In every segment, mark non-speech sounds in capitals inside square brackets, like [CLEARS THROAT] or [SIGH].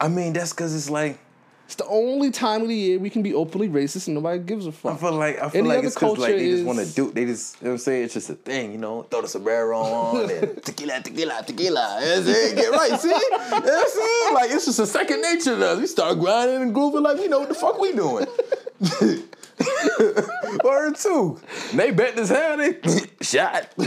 I mean, that's because it's like It's the only time of the year we can be openly racist and nobody gives a fuck. I feel like I feel Any like it's because like they just want to is- do. They just you know what I'm saying. It's just a thing, you know. Throw the sombrero on and [LAUGHS] tequila, tequila, tequila. You know what Get right, see? You know what I'm saying? Like it's just a second nature to us. We start grinding and grooving like we know what the fuck we doing. [LAUGHS] [LAUGHS] Word two. They bet this hell they [LAUGHS] shot. [LAUGHS]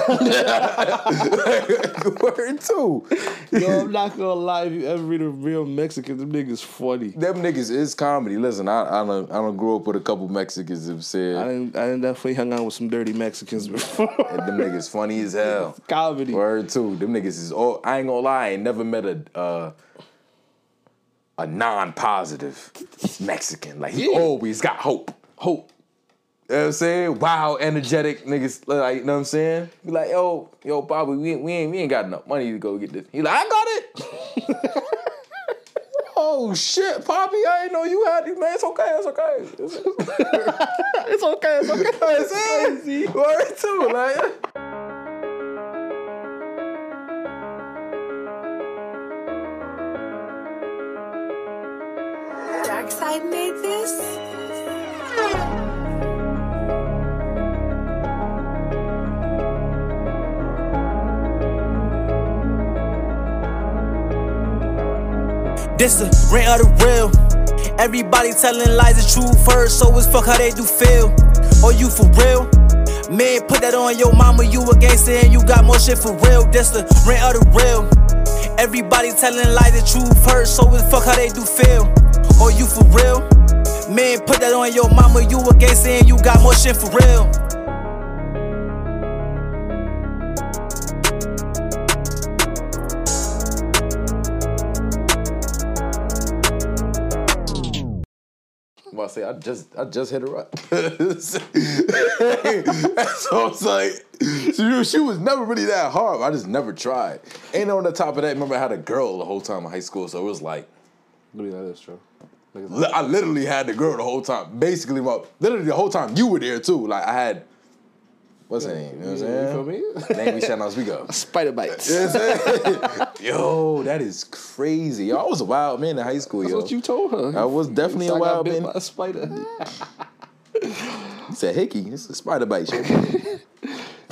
Word two. Yo, I'm not gonna lie. If you ever read a real Mexican, them niggas funny. Them niggas is comedy. Listen, I I don't I don't grow up with a couple Mexicans I said didn't, I didn't definitely hung out with some dirty Mexicans before. them niggas funny as hell. Comedy. Word two. Them niggas is all. I ain't gonna lie. I ain't never met a uh, a non-positive Mexican. Like he Yeah. always got hope. Hope. You know what I'm saying? Wow, energetic niggas. Like you know what I'm saying? Be like, yo, yo, Bobby, we, we ain't we ain't got enough money to go get this. He like, I got it. [LAUGHS] oh shit, Poppy, I didn't know you had it, man. It's okay, it's okay. It's, [LAUGHS] It's okay. It's okay. [LAUGHS] it's easy. Word too, like. Dark side made this. This the Rant of the Real. Everybody telling lies the truth first, so it's fuck how they do feel. Or you for real? Man, put that on your mama, you a gangster and you got more shit for real. This the Rant of the Real. Everybody telling lies the truth first, so it's fuck how they do feel. Or you for real? Man, put that on your mama, you a gangster and you got more shit for real. I'm say I just I just hit her up. [LAUGHS] so I was like, she, she was never really that hard. I just never tried. And on the top of that, remember I had a girl the whole time in high school, so it was like I mean, that is true. I literally had the girl the whole time. Basically, well, literally the whole time you were there too. Like I had what's her name? You know what I'm saying? You feel me? [LAUGHS] Name we shout out, we go. Spider bites. You know what I'm saying? [LAUGHS] Yo, that is crazy. Yo, I was a wild man in high school, That's yo. what you told her. I was definitely So a wild man. a spider. [LAUGHS] He said, Hickey, it's a spider bite.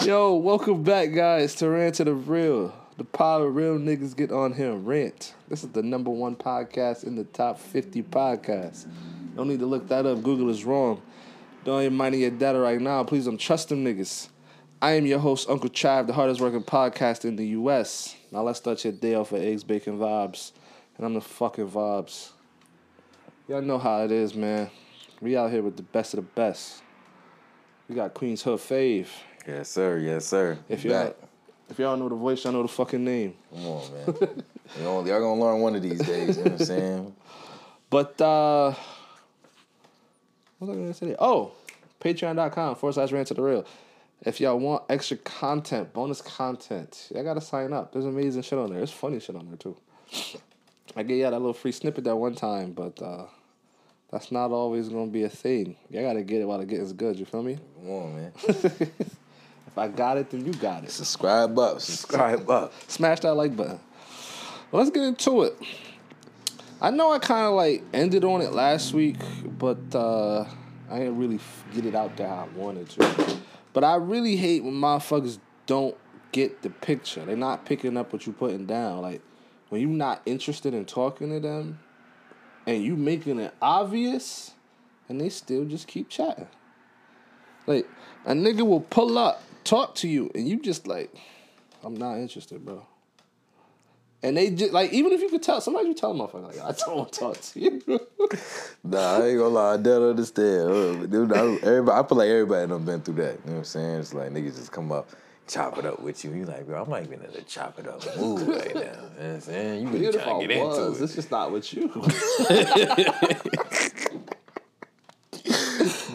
Yo, welcome back, guys, to Rant to the Real. The power of real niggas get on here and rant. This is the number one podcast in the top 50 podcasts. Don't need to look that up. Google is wrong. Don't even mind your data right now. Please don't trust them niggas. I am your host, Uncle Chive, the hardest working podcast in the U.S. Now let's start your day off with eggs, bacon, vibes. And I'm the fucking vibes. Y'all know how it is, man. We out here with the best of the best. We got Queen's Hood Fave. yes, sir. Yes, sir. If Back. If y'all know the voice, y'all know the fucking name. Come on, man. [LAUGHS] you know, y'all gonna learn one of these days. You know what I'm saying? But uh what was I gonna say? Oh, patreon.com forward slash rant to the real. If y'all want extra content, bonus content, y'all gotta sign up. There's amazing shit on there. There's funny shit on there too. I gave y'all that little free snippet that one time, but uh that's not always gonna be a thing. Y'all gotta get it while the getting's good, you feel me? Come on, man. [LAUGHS] If I got it, then you got it. Subscribe up. Subscribe up. smash that like button. Well, let's get into it. I know I kind of like ended on it last week, but uh, I didn't really get it out there how I wanted to. But I really hate when motherfuckers don't get the picture. They're not picking up what you're putting down. Like when you're not interested in talking to them, and you making it obvious, and they still just keep chatting. Like a nigga will pull up, talk to you, and you just like, I'm not interested, bro. And they just like even if you could tell somebody you tell a motherfucker like I don't [LAUGHS] want to talk to you. [LAUGHS] Nah, I ain't gonna lie. I don't understand. Uh, dude, I, everybody, I feel like everybody done been through that. You know what I'm saying? It's like niggas just come up, chop it up with you. You like, bro, I'm not even in the chop it up mood right now. You know what I'm saying? You really Even trying to get was, into it. it's just not with you. [LAUGHS]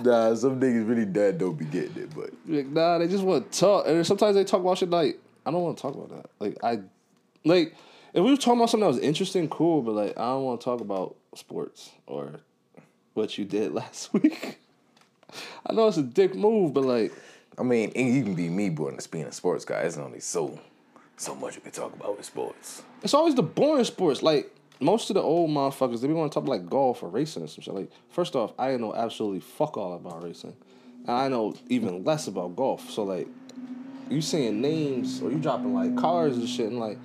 Nah, some niggas really dead don't be getting it, but like, nah, they just want to talk, and sometimes they talk about shit like I don't want to talk about that. Like I, like if we were talking about something that was interesting, cool, but like I don't want to talk about sports or what you did [LAUGHS] last week. I know it's a dick move, but like I mean, you can be me, but as being a sports guy, it's only so so much you can talk about with sports. it's always the boring sports. Like most of the old motherfuckers they be want to talk like golf or racing and some shit. Like first off, I know absolutely fuck all about racing, and I know even less about golf. So like, you saying names or you dropping like cars and shit, and like,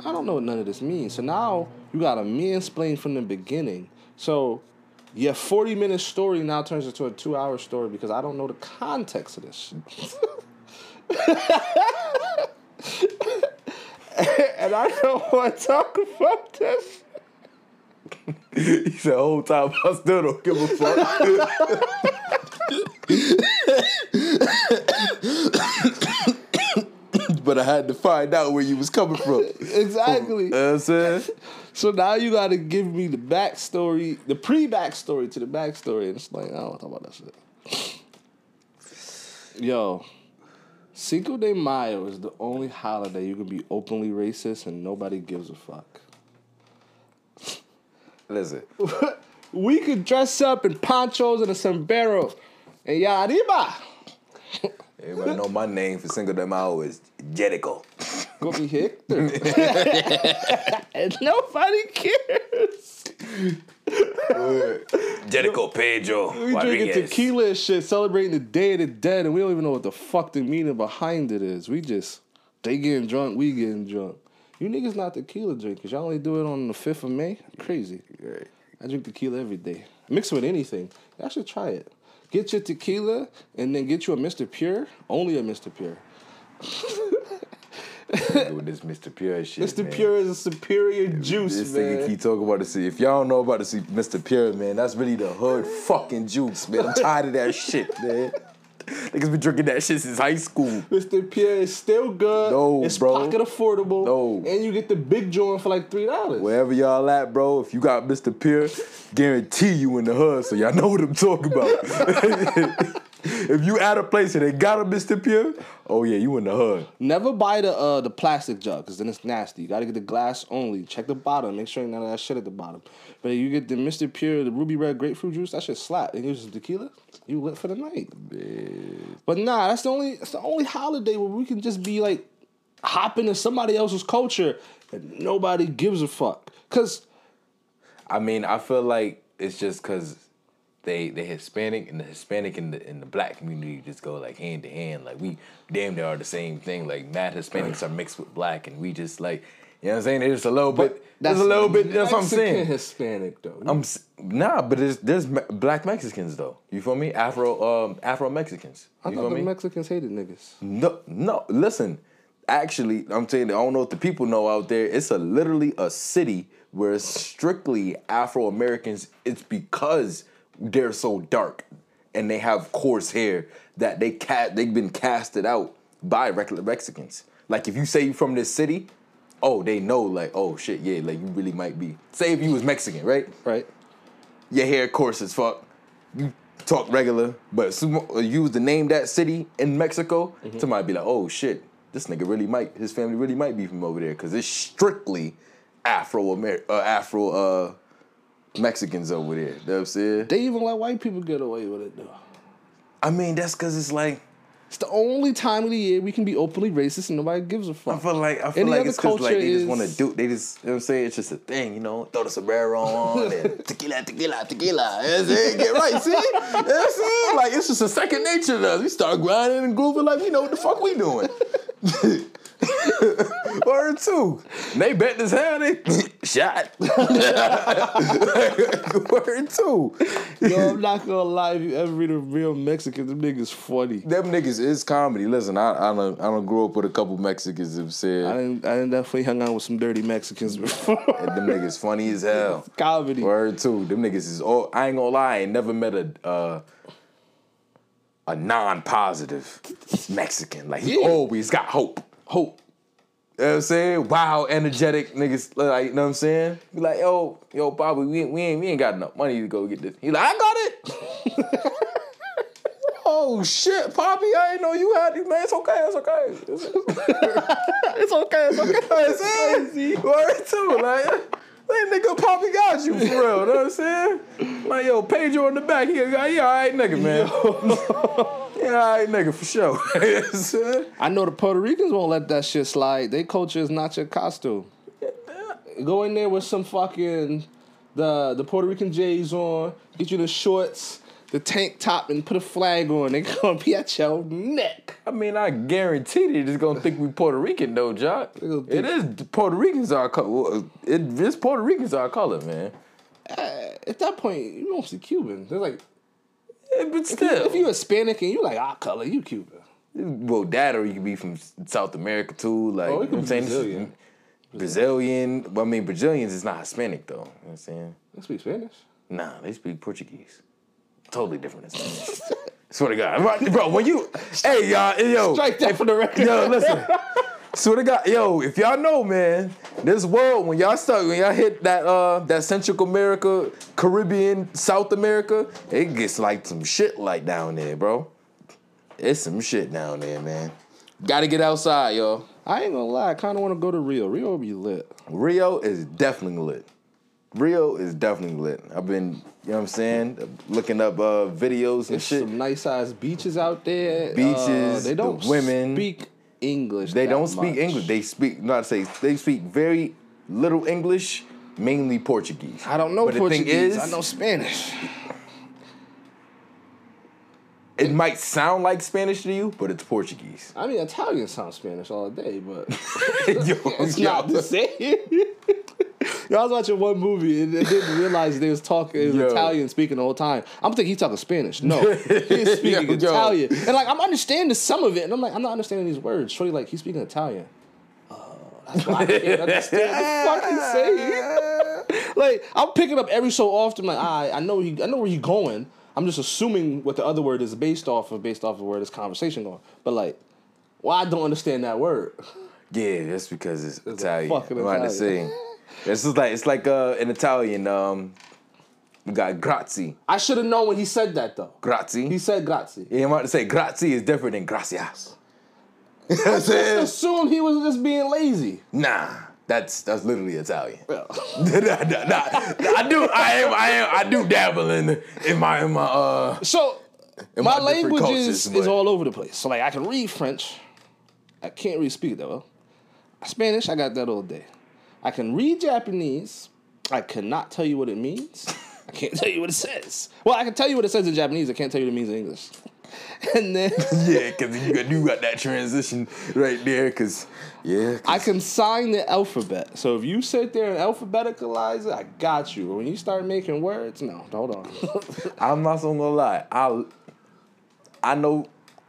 I don't know what none of this means. So now you got to mansplain from the beginning. So your forty minute story now turns into a two hour story because I don't know the context of this. [LAUGHS] [LAUGHS] and I don't want to talk about this. he said, whole time I still don't give a fuck. [LAUGHS] but I had to find out where you was coming from. Exactly. You know what I'm saying? [LAUGHS] So now you got to give me the backstory, the pre backstory to the backstory. And it's like, I don't want to talk about that shit. Yo, Cinco de Mayo is the only holiday you can be openly racist and nobody gives a fuck. [LAUGHS] Listen, [LAUGHS] We could dress up in ponchos and a sombrero and ya arriba. [LAUGHS] everybody know my name for Cinco de Mayo is Jericho. Go be Hector. and nobody cares. Jericho Pedro We drinking tequila and shit, celebrating the Day of the Dead, and we don't even know what the fuck the meaning behind it is. We just they getting drunk, we getting drunk. You niggas not tequila drinkers. Y'all only do it on the fifth of May. Crazy. Right. I drink tequila every day. Mix it with anything. Y'all should try it. Get your tequila and then get you a Mr. Pure. Only a Mr. Pure. [LAUGHS] Doing this Mr. Pure shit. Mr. man. Pure is a superior juice, This man. nigga keep talking about the If y'all don't know about the see Mr. Pure, man, that's really the hood fucking juice, man. I'm tired of that [LAUGHS] shit, man. Niggas been drinking that shit since high school. Mr. Pure is still good. No, it's bro. pocket affordable. No. And you get the big joint for like three dollars. Wherever y'all at, bro, if you got Mr. Pure, guarantee you in the hood, so y'all know what I'm talking about. [LAUGHS] [LAUGHS] if you at a place and they got a Mr. Pure, oh yeah, you in the hood. Never buy the uh, the plastic jug because then it's nasty. You gotta get the glass only. Check the bottom. Make sure none of that shit at the bottom. But if you get the Mr. Pure, the ruby red grapefruit juice, that shit slap. And use tequila, you lit for the night. But nah, that's the only that's the only holiday where we can just be like hop into somebody else's culture and nobody gives a fuck. Cause I mean, I feel like it's just because they they Hispanic and the Hispanic and the and the black community just go like hand to hand. Like we damn near are the same thing. Like mad Hispanics are mixed with black, and we just like you know what I'm saying. There's a little bit. That's a little bit. That's what I'm Mexican saying. Hispanic though. I'm nah, but there's there's black Mexicans though. You feel me? Afro um Afro Mexicans. I thought the me? Mexicans hated niggas. No, no. Listen, actually, I'm saying I don't know if the people know out there. It's a literally a city where it's strictly Afro Americans. It's because they're so dark and they have coarse hair that they cat they've been casted out by regular Mexicans. Like if you say you from this city, oh they know like oh shit yeah like you really might be. Say if you was Mexican right Right? your hair coarse as fuck. You talk regular, but use the name that city in Mexico, somebody be like, oh shit, this nigga really might, his family really might be from over there, cause it's strictly Afro Amer, uh, Afro uh, Mexicans over there. You know what I'm saying? They even let white people get away with it though. I mean, that's cause it's like It's the only time of the year we can be openly racist and nobody gives a fuck. I feel like I feel Any like it's cause like they just want to do. They just you know what I'm saying. It's just a thing, you know. Throw the sombrero on and [LAUGHS] tequila, tequila, tequila. You know what I'm saying? Get right, see? You know what I'm saying? Like it's just a second nature to us. We start grinding and grooving like we know what the fuck we doing. [LAUGHS] [LAUGHS] Word two. They bet this hell they [LAUGHS] shot. [LAUGHS] Word two. Yo, I'm not gonna lie. If you ever read a real Mexican, them niggas funny. Them niggas is comedy. Listen, I I don't I don't grow up with a couple Mexicans have I said didn't, I didn't definitely hung out with some dirty Mexicans before. that them niggas funny as hell. Comedy. Word two. Them niggas is all. I ain't gonna lie. I ain't never met a uh, a non-positive Mexican. Like he Yeah. always got hope. Hope. You know what I'm saying? Wow, energetic niggas. Like you know what I'm saying? Be like, yo, yo, Bobby, we ain't, we ain't we ain't got enough money to go get this. He like, I got it. [LAUGHS] oh shit, Poppy, I ain't know you had it, man. It's okay, it's okay. It's, [LAUGHS] It's okay. It's okay. it's crazy. Word too, like. That nigga Poppy got you for real, know what I'm saying? Like, yo, Pedro in the back, he, he alright nigga, man. yeah, [LAUGHS] alright nigga, for sure. [LAUGHS] You know? I know the Puerto Ricans won't let that shit slide. Their culture is not your costume. Go in there with some fucking the the Puerto Rican J's on. Get you the shorts, the tank top, and put a flag on. They [LAUGHS] gonna be at your neck. I mean, I guarantee they just gonna think we Puerto Rican though, Jock. It is Puerto Ricans are color. It is Puerto Ricans are color, man. Uh, at that point, you mostly Cuban. They're like, Yeah, but still, if you are Hispanic and you're like our color, you Cuban. well, that or you could be from South America too. Like, Oh, you know what I'm be saying? Brazilian. Brazilian. Well, I mean, Brazilians is not Hispanic though. You know what I'm saying? They speak Spanish. Nah, they speak Portuguese. Totally different. [LAUGHS] Swear to God, bro. When you, hey y'all, yo, Strike that for the record. Yo, listen. Swear to God, yo, if y'all know, man, this world when y'all start when y'all hit that uh that Central America, Caribbean, South America, it gets like some shit like down there, bro. It's some shit down there, man. Gotta get outside, yo. I ain't gonna lie, I kind of want to go to Rio. Rio be lit. Rio is definitely lit. Rio is definitely lit. I've been, you know what I'm saying, looking up uh videos and There's shit. some nice ass beaches out there. Beaches, they don't the women. speak English. They don't speak much. English. They speak not to say they speak very little English, mainly Portuguese. I don't know But Portuguese. thing is, I know Spanish. it might sound like Spanish to you, but it's Portuguese. I mean, Italian sounds Spanish all day, but [LAUGHS] Yo, [LAUGHS] it's yo. not the same. [LAUGHS] Yo, I was watching one movie and I didn't realize they was talking it was Yo. Italian speaking the whole time. I'm thinking he's talking Spanish. No, [LAUGHS] he's speaking Yo. Italian. And like I'm understanding some of it, and I'm like, I'm not understanding these words. Shorty like he's speaking Italian. Oh, that's why I can't understand what the fuck he's saying. [LAUGHS] like I'm picking up every so often. Like I, I know he, I know where he's going. I'm just assuming what the other word is based off of, based off of where this conversation going. But like, well, I don't understand that word. Yeah, that's because it's, a Italian. fucking I'm about to say. This is like it's like uh in Italian. Um, we got grazie, I should have known when he said that though. grazie. He said grazie. yeah, I'm about to say grazie is different than gracias. You [LAUGHS] know I saying? [LAUGHS] assumed he was just being lazy. Nah, that's that's literally Italian. Well, [LAUGHS] Nah, nah, nah. I do. I am. I am. I do dabble in in my in my uh. so In my my language cultures, is, but- is all over the place. So like I can read French. I can't really speak it though. Spanish, I got that all day. I can read Japanese. I cannot tell you what it means. I can't tell you what it says. Well, I can tell you what it says in Japanese. I can't tell you what it means in English. [LAUGHS] And then [LAUGHS] Yeah, cause you got you got that transition right there. Cause yeah, 'cause- I can sign the alphabet. So if you sit there and alphabeticalize it, I got you. But when you start making words, no, hold on. [LAUGHS] I'm not so gonna lie. I I know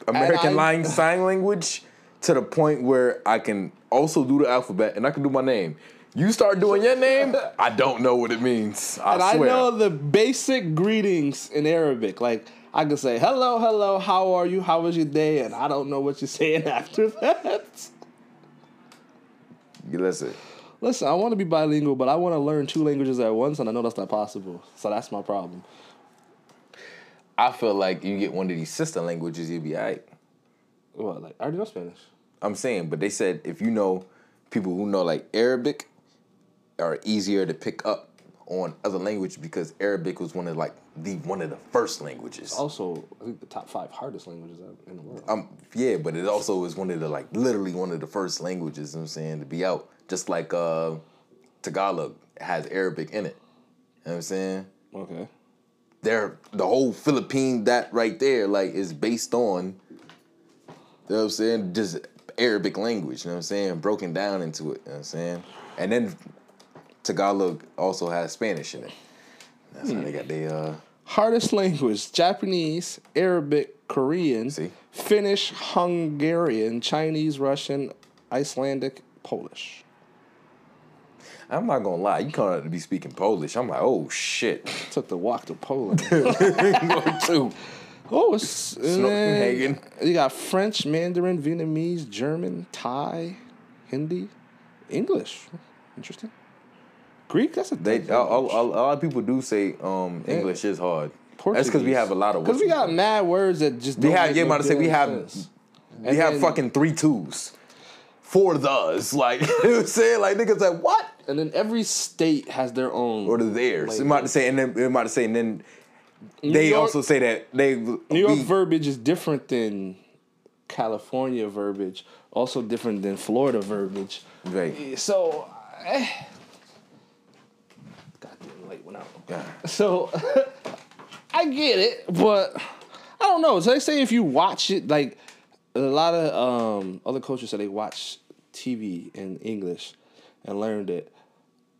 American I- sign language to the point where I can also do the alphabet and I can do my name. You start doing your name, [LAUGHS] I don't know what it means. I and I know the basic greetings in Arabic. Like I can say hello, hello, how are you? How was your day? And I don't know what you're saying [LAUGHS] after that. Listen, Listen, I want to be bilingual, but I want to learn two languages at once, and I know that's not possible. So that's my problem. I feel like you get one of these sister languages, you'll be alright. What? Like I already know Spanish. I'm saying, but they said if you know people who know like Arabic are easier to pick up on other language because Arabic was one of like the one of the first languages. Also, I think the top five hardest languages in the world. Um, yeah, but it also is one of the like literally one of the first languages. You know what I'm saying to be out, just like uh, Tagalog has Arabic in it. You know what I'm saying? Okay. They're the whole Philippine that right there like is based on. You know what I'm saying? Just Arabic language. You know what I'm saying? Broken down into it. You know what I'm saying? And then Tagalog also has Spanish in it. That's how they got the uh. Hardest language: Japanese, Arabic, Korean, See? Finnish, Hungarian, Chinese, Russian, Icelandic, Polish. I'm not gonna lie. You come out to be speaking Polish. I'm like, oh shit. [LAUGHS] Took the walk to Poland. [LAUGHS] Oh, it's, then Snopenhagen. you got French, Mandarin, Vietnamese, German, Thai, Hindi, English. Interesting. Greek. That's a They a, a, a lot of people do say um, English is hard. That's because we have a lot of. Because we got mad words that just We have. make Yeah, no about to say we have. sense. We And have then- fucking three twos, four thes. Like [LAUGHS] you know what I'm saying, like niggas like what? And then every state has their own. Or theirs. Like- I'm about to say, and then I'm about to say, and then they York- also say that they New York we- verbiage is different than California verbiage. Also different than Florida verbiage. Right. So, eh, went out. Yeah. So [LAUGHS] I get it, but I don't know. So they say if you watch it, like a lot of um, other coaches said they watch TV in English and learned it.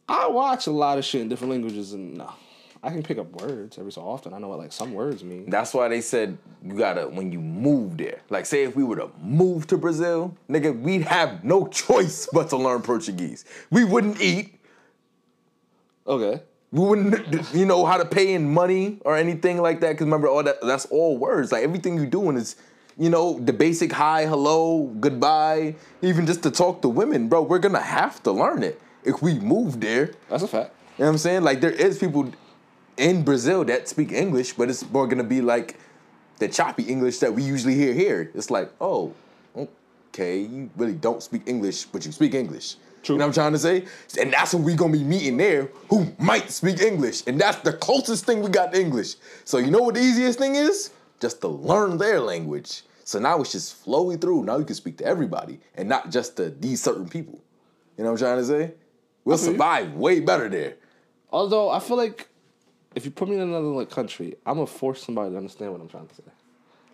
I watch a lot of shit in different languages, and no, I can pick up words every so often. I know what like some words mean. That's why they said you gotta when you move there. Like, say if we were to move to Brazil, nigga, we'd have no [LAUGHS] choice but to learn Portuguese. We wouldn't eat. Okay. We wouldn't, you know, how to pay in money or anything like that. Cause remember, all that that's all words. Like everything you're doing is, you know, the basic hi, hello, goodbye, even just to talk to women, bro. We're gonna have to learn it if we move there. That's a fact. You know what I'm saying? Like there is people in Brazil that speak English, but it's more gonna be like the choppy English that we usually hear here. It's like, oh, okay, you really don't speak English, but you speak English. True. You know what I'm trying to say? And that's what we gonna be meeting there who might speak English. And that's the closest thing we got to English. So you know what the easiest thing is? Just to learn their language. So now it's just flowy through. Now you can speak to everybody and not just to these certain people. You know what I'm trying to say? We'll survive way better there. Although I feel like if you put me in another like, country, I'm gonna force somebody to understand what I'm trying to say.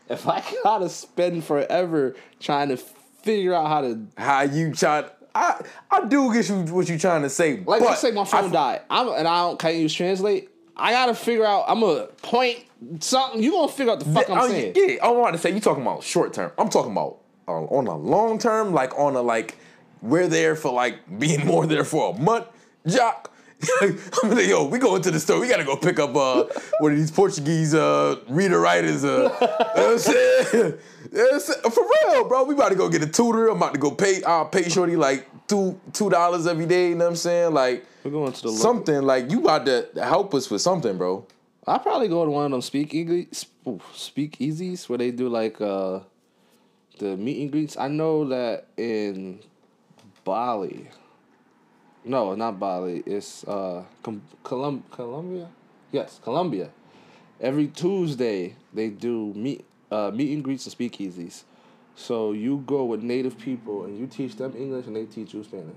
If I [LAUGHS] gotta spend forever trying to figure out how to how you try. I I do get you what you trying to say. like but let's say my phone I, died, I'm and I don't can't use translate. I gotta figure out. I'm gonna point something. You gonna figure out the fuck Yeah, I'm oh, saying? yeah, I want to say you talking about short term. I'm talking about uh, on a long term, like on a like we're there for like being [LAUGHS] more there for a month, Jock. [LAUGHS] I'm like, yo, we go into the store. We gotta go pick up uh one of these Portuguese uh reader writers. Uh, you know what I'm saying? [LAUGHS] Yeah, for real, bro. We about to go get a tutor. I'm about to go pay. I'll pay Shorty like two two dollars every day. You know what I'm saying? Like We're going to the something. Like you about to help us with something, bro. I probably go to one of them speak English, speak easies where they do like uh the meet and greets. I know that in Bali. No, not Bali. It's uh Com- Colum- Colombia. Yes, Colombia. Every Tuesday they do meet uh meet and greets and speakeasies. So you go with native people and you teach them English and they teach you Spanish.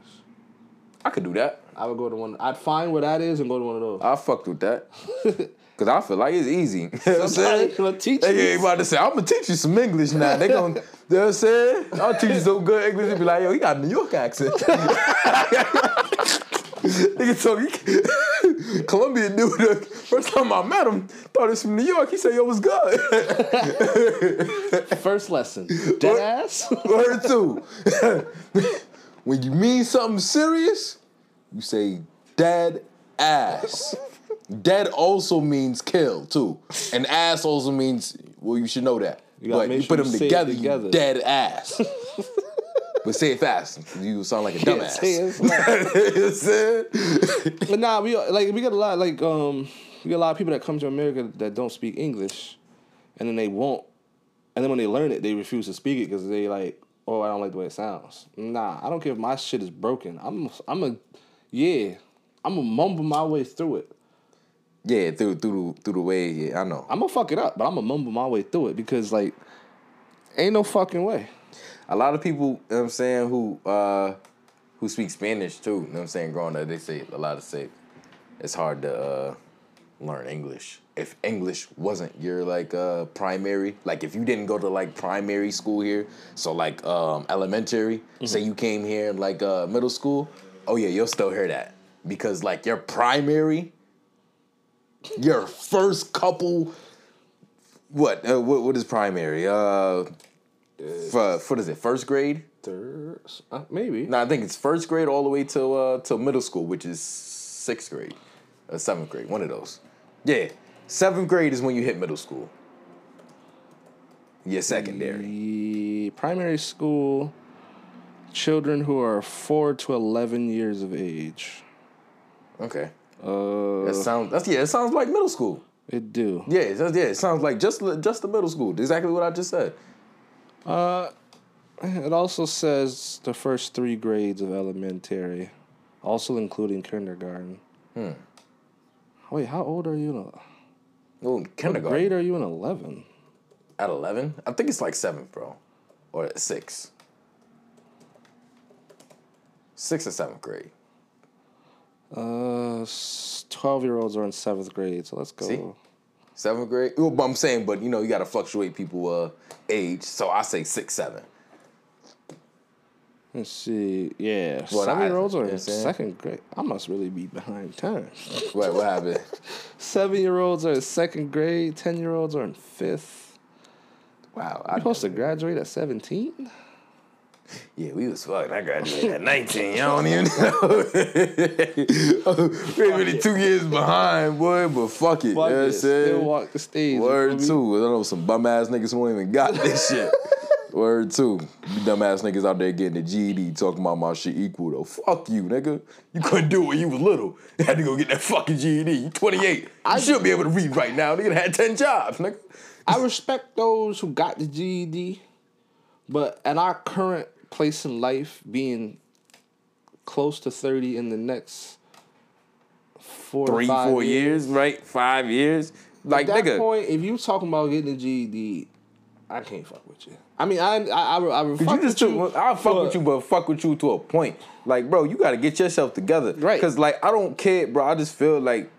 I could do that. I would go to one. I'd find where that is and go to one of those. I fucked with that. [LAUGHS] Cause I feel like it's easy. [LAUGHS] You know what I'm Somebody saying? gonna teach They you. ain't about to say, I'm gonna teach you some English now. They gonna, you know what I'm saying? I'll teach you some good English. They be like, yo, he got a New York accent. [LAUGHS] [LAUGHS] Nigga told me, [LAUGHS] Colombian dude, [LAUGHS] first time I met him, thought it's from New York. He said, yo, what's good? First lesson. Dead ass. Word two. when you mean something serious, you say dead ass. Dead also means kill too, and ass also means well. You should know that. You but you sure put them together, together. you dead ass. But say it fast. You sound like a dumbass. say it [LAUGHS] you know what I'm saying? But nah, we like we got a lot like um we got a lot of people that come to America that don't speak English, and then they won't, and then when they learn it, they refuse to speak it because they like, oh, I don't like the way it sounds. Nah, I don't care if my shit is broken. I'm I'm a yeah, I'm gonna mumble my way through it. Yeah, through through the, through the way. Yeah, I know. I'm gonna fuck it up, but I'm gonna mumble my way through it because like, ain't no fucking way. A lot of people, you know what I'm saying, who uh who speak Spanish too, you know what I'm saying, growing up, they say a lot of say it's hard to uh learn English. If English wasn't your like uh primary, like if you didn't go to like primary school here, so like um elementary, say you came here in like uh middle school, oh yeah, you'll still hear that. Because like your primary, your first couple what uh, what what is primary? Uh for what is it? First grade? Third, uh, maybe. No, I think it's first grade all the way till uh till middle school, which is sixth grade, or seventh grade, one of those. Yeah, seventh grade is when you hit middle school. Yeah, secondary. The primary school, children who are four to eleven years of age. Okay, Uh, that sounds. That's yeah. It sounds like middle school. it do. Yeah, it yeah. It sounds like just just the middle school. Exactly what I just said. Uh, it also says the first three grades of elementary, also including kindergarten. Hmm. Wait, how old are you? In, Oh, what kindergarten grade are you in eleven? at eleven. I think it's like seventh, bro, or six. Sixth or seventh grade. Uh, twelve year olds are in seventh grade, so let's go. See? Seventh grade. Well, but I'm saying, but you know, you got to fluctuate people uh age. So I say six, seven. Let's see. Yeah, Well, seven year olds are in second grade. I must really be behind time. What what happened? [LAUGHS] Seven year olds are in second grade. Ten year olds are in fifth. Wow. I'm supposed to graduate at seventeen. Yeah, we was fucking. I graduated at [LAUGHS] 19. Y'all don't even know. [LAUGHS] We're really two years behind, boy. But fuck it. you know what I'm Still walk the stage. Word you feel me? too. I know some bum ass niggas who ain't even got this [LAUGHS] shit. Word too. You dumb ass niggas out there getting the GED talking about my shit equal though. Fuck you, nigga. You couldn't do it when you was little. You had to go get that fucking GED. You 28. You should be able to read right now. Nigga had 10 jobs, nigga. I respect those who got the GED, but at our current place in life, being close to thirty in the next four Three, four years, right? Five years. Like, At that nigga. point, if you talking about getting a GED, I can't fuck with you. I mean, I I I, I Cause fuck you just with you. I'll fuck but- with you, but fuck with you to a point. Like, bro, you gotta get yourself together. Right. Cause like I don't care, bro. I just feel like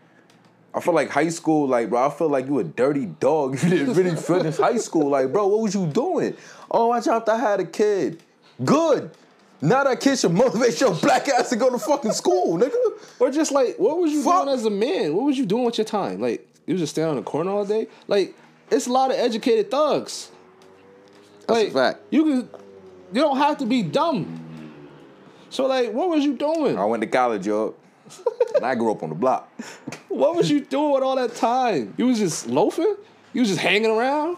I feel like high school, like, bro, I feel like you a dirty dog [LAUGHS] you didn't really finish high school. Like, bro, what was you doing? Oh, I dropped, I had a kid. Good. Now that kid should motivate your black ass to go to fucking school, nigga. Or just like, what was you Fuck. doing as a man? What was you doing with your time? Like, you was just standing on the corner all day? Like, it's a lot of educated thugs. That's a like, fact. You can, you don't have to be dumb. So like, what was you doing? I went to college, yo. [LAUGHS] and I grew up on the block. What was you doing with all that time? You was just loafing? You was just hanging around?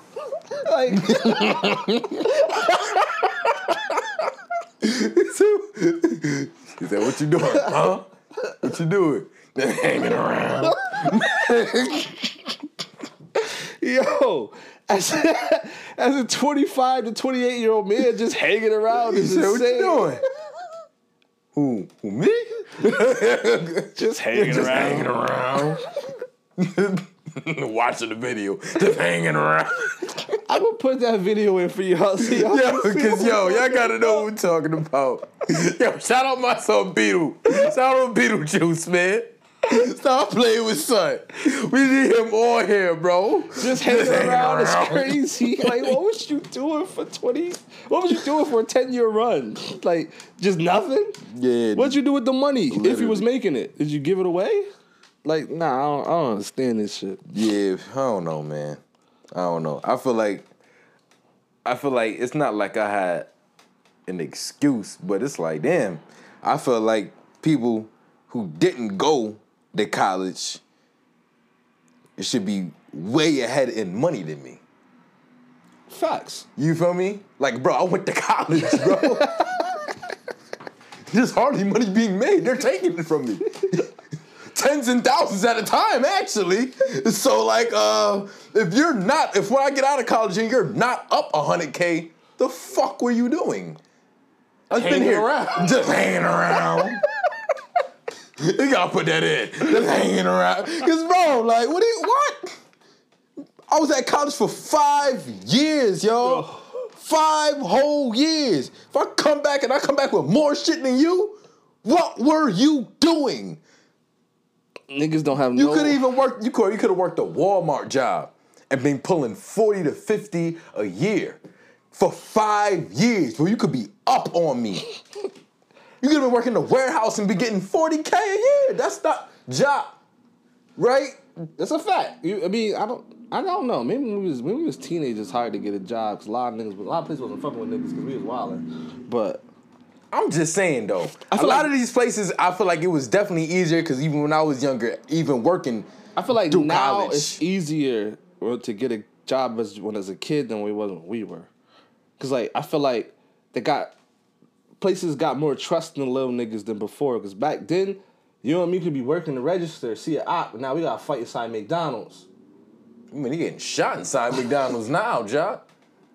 like, [LAUGHS] He said, what you doing? Huh? What you doing? Just hanging around. [LAUGHS] yo, as, as a 25 to 28 year old man just hanging around is said, what you doing? Who? Who, me? Just hanging just around. hanging around. [LAUGHS] [LAUGHS] Watching the video, just hanging around. [LAUGHS] I'm gonna put that video in for y'all. See y'all Yo, cause yo, y'all gotta know what we're talking about. [LAUGHS] Yo, shout out my son Beetle. Shout out Beetlejuice, man. Stop playing with son. We need him on here, bro. just hanging around is crazy. Like, what was you doing for 20? What was you doing for a 10 year run? Like, just nothing? Yeah. What'd you do with the money if you was making it? Did you give it away? Like, nah, I don't, I don't understand this shit. Yeah, I don't know, man. I don't know. I feel like I feel like it's not like I had an excuse, but it's like, damn, I feel like people who didn't go to college should be way ahead in money than me. Facts. You feel me? Like, bro, I went to college, bro. [LAUGHS] There's hardly money being made. They're taking it from me. Tens and thousands at a time, actually. So, like, uh, if you're not, if when I get out of college and you're not up 100K, the fuck were you doing? I've been Hanging here around. [LAUGHS] just hanging around. [LAUGHS] you gotta put that in. Just hanging around. Cause bro, like, what? You, what? I was at college for five years, yo. Five whole years. If I come back and I come back with more shit than you, what were you doing? Niggas don't have You no. could even work. You could. You could have worked a Walmart job and been pulling forty to fifty a year for five years. Where you could be up on me. You could have been working the warehouse and be getting forty k a year. That's not job, right? That's a fact. You, I mean, I don't. I don't know. Maybe when we was when we was teenagers, hard to get a job because a lot of niggas, a lot of places wasn't fucking with niggas because we was wilding. But I'm just saying though. A feel lot like- of these places, I feel like it was definitely easier because even when I was younger, even working, I feel like through now college. it's easier to get a job as when as a kid than we was when we were. Cause like I feel like they got places got more trust in the little niggas than before. Cause back then, you know what I mean, you could be working the register, see an op, now we gotta fight inside McDonald's. I mean, he getting shot inside McDonald's now, Jock.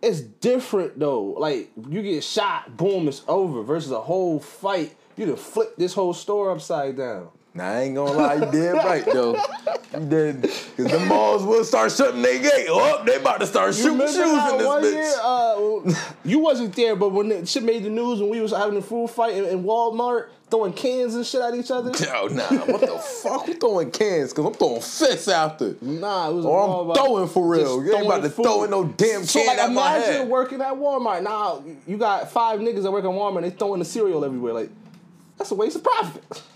It's different though. Like you get shot, boom, it's over. Versus a whole fight, you done flip this whole store upside down. Nah, I ain't gonna lie, you did right though. You did, cause the malls will start shutting their gate. Oh, they about to start shooting shoes in this bitch. year? Uh, you wasn't there, but when the shit made the news when we was having a food fight in, in Walmart, throwing cans and shit at each other. Yo, nah, what the [LAUGHS] fuck? We throwing cans? Cause I'm throwing fists after. Nah, it was. Or I'm throwing for real. You ain't about to throwing throw in no damn So can like, at my imagine head. working at Walmart. Now you got five niggas that work at Walmart. and They throwing the cereal everywhere. Like that's a waste of profit. [LAUGHS]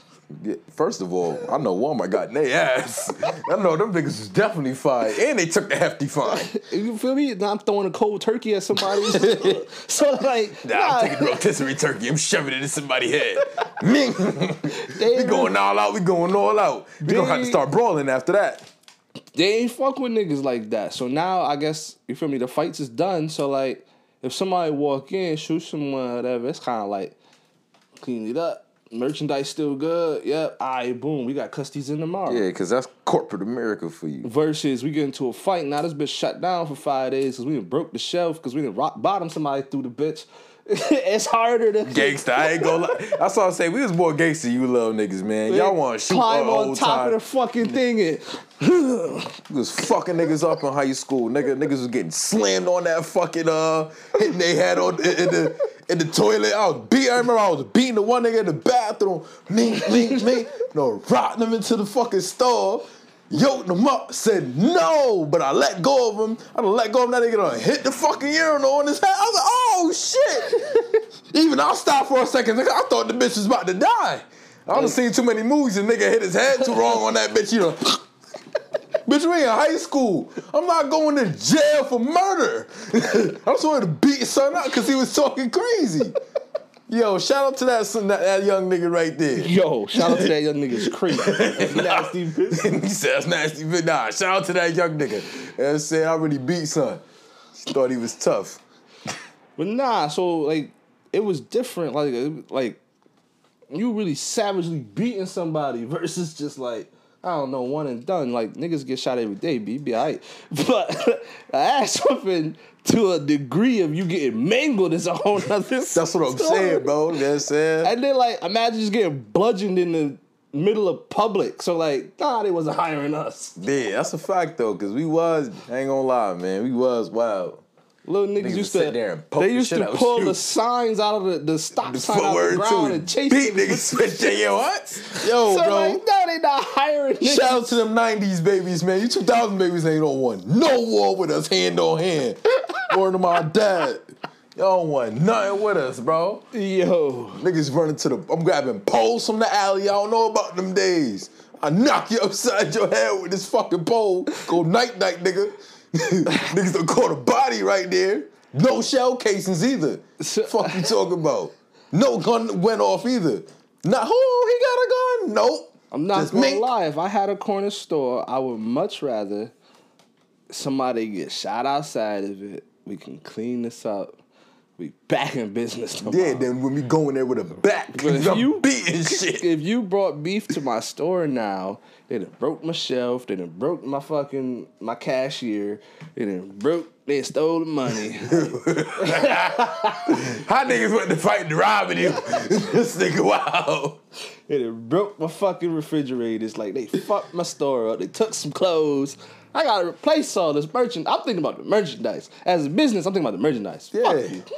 First of all, I know Walmart got in their ass. I know them niggas is definitely fine. And they took the hefty fine. [LAUGHS] You feel me? Now I'm throwing a cold turkey at somebody. [LAUGHS] so like, Nah, nah, I'm taking rotisserie turkey. I'm shoving it in somebody's head. [LAUGHS] Ming. they, we going all out. We going all out. We gonna have to start brawling after that. they ain't fuck with niggas like that. So now I guess you feel me. The fights is done. So like, if somebody walk in, shoot someone, whatever, it's kind of like clean it up. Merchandise still good. Yep. All right, boom. We got custies in tomorrow. Yeah, cause that's corporate America for you. Versus we get into a fight. Now this bitch shut down for five days because we done broke the shelf because we done rock bottom somebody through the bitch. [LAUGHS] it's harder to Gangsta, I ain't gonna lie. That's all I say. We was more gangsta than you little niggas, man. Y'all want to shoot climb on top time. of the fucking thing and [SIGHS] We was fucking niggas up in high school. Nigga, niggas was getting slammed on that fucking uh, hitting they head on in, in the in the toilet. I was beat. I remember I was beating the one nigga in the bathroom. Me, me, me. [LAUGHS] No, rocking him into the fucking store. Yoked him up. Said no, but I let go of him. I done let go of him. That nigga done hit the fucking urinal on his head. I was like, oh shit. [LAUGHS] Even I stopped for a second. I thought the bitch was about to die. I done seen too many movies and nigga hit his head too wrong on that bitch. You know. [LAUGHS] Bitch, we in high school. I'm not going to jail for murder. [LAUGHS] I'm supposed to beat son up because he was talking crazy. Yo, shout out to that son, that, that young nigga right there. yo, shout out to that young nigga's crazy. That's [LAUGHS] nasty. bitch. [LAUGHS] he said that's nasty, but nah, shout out to that young nigga. You know what I'm saying? I already beat son. Thought he was tough. But nah, so like it was different. Like like you really savagely beating somebody versus just like I don't know one and done. Like niggas get shot every day, be be alright. [LAUGHS] But [LAUGHS] ass whooping to a degree of you getting mangled is a whole nother. That's what I'm saying, bro. You know what I'm saying? And then like imagine just getting bludgeoned in the middle of public. So like nah, they wasn't hiring us. Yeah, that's a fact though, cause we was, I ain't gonna lie, man, we was wild. Little niggas, Niggas used to sit there and poke they the used shit to pull the signs out of the, the stop The sign out of the ground and chase Beat niggas. [LAUGHS] niggas, switch yo, what? Yo, So bro. like, no, they not hiring niggas. Shout out to them 90s babies, man. You 2000 babies ain't on one. No war with us hand on hand. [LAUGHS] Word to my dad. Y'all don't want nothing with us, bro. Yo, Niggas running to the, I'm grabbing poles from the alley. I don't know about them days. I knock you upside your head with this fucking pole. Go night night, nigga. [LAUGHS] Niggas done caught a body right there. No shell casings either. Fuck you talking about? No gun went off either. Not who he got a gun? Nope. I'm not Just gonna mink. lie. If I had a corner store, I would much rather somebody get shot outside of it. We can clean this up. We back in business tomorrow. Yeah, then when we go in there with a back, But if [LAUGHS] I'm you- beating [LAUGHS] shit. If you brought beef to my store now, they done broke my shelf, they done broke my fucking my cashier, they done broke, they stole the money. [LAUGHS] How niggas went to fight the robbing you? this nigga, wow. They done broke my fucking refrigerators. Like they fucked my store up. They took some clothes. I gotta replace all this merchandise. I'm thinking about the merchandise. As a business, I'm thinking about the merchandise. Yeah. [LAUGHS]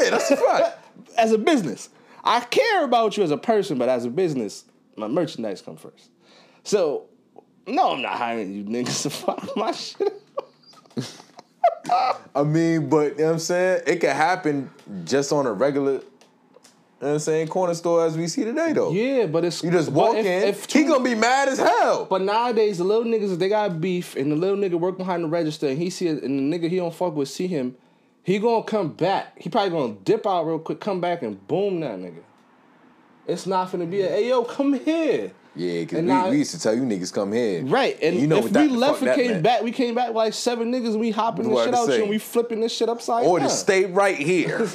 Yeah, that's a fact. [LAUGHS] as a business, I care about you as a person, but as a business, my merchandise come first. So, no, I'm not hiring you niggas to [LAUGHS] fuck my shit. I mean, but you know what I'm saying? It could happen just on a regular, you know what I'm saying, corner store as we see today though. Yeah, but it's You just walk if- in, if he gonna be mad as hell. But nowadays, the little niggas, they got beef, and the little nigga work behind the register, and he see it, and the nigga he don't fuck with see him, he gonna come back. He probably gonna dip out real quick, come back, and boom that nigga. It's not gonna be a, hey yo, come here. yeah, cause we, now- we used to tell you niggas come here. Right, and you know if we left and came back, we came back with like seven niggas, and we hopping this shit out you, and we flipping this shit upside Or down. Or to stay right [LAUGHS] here.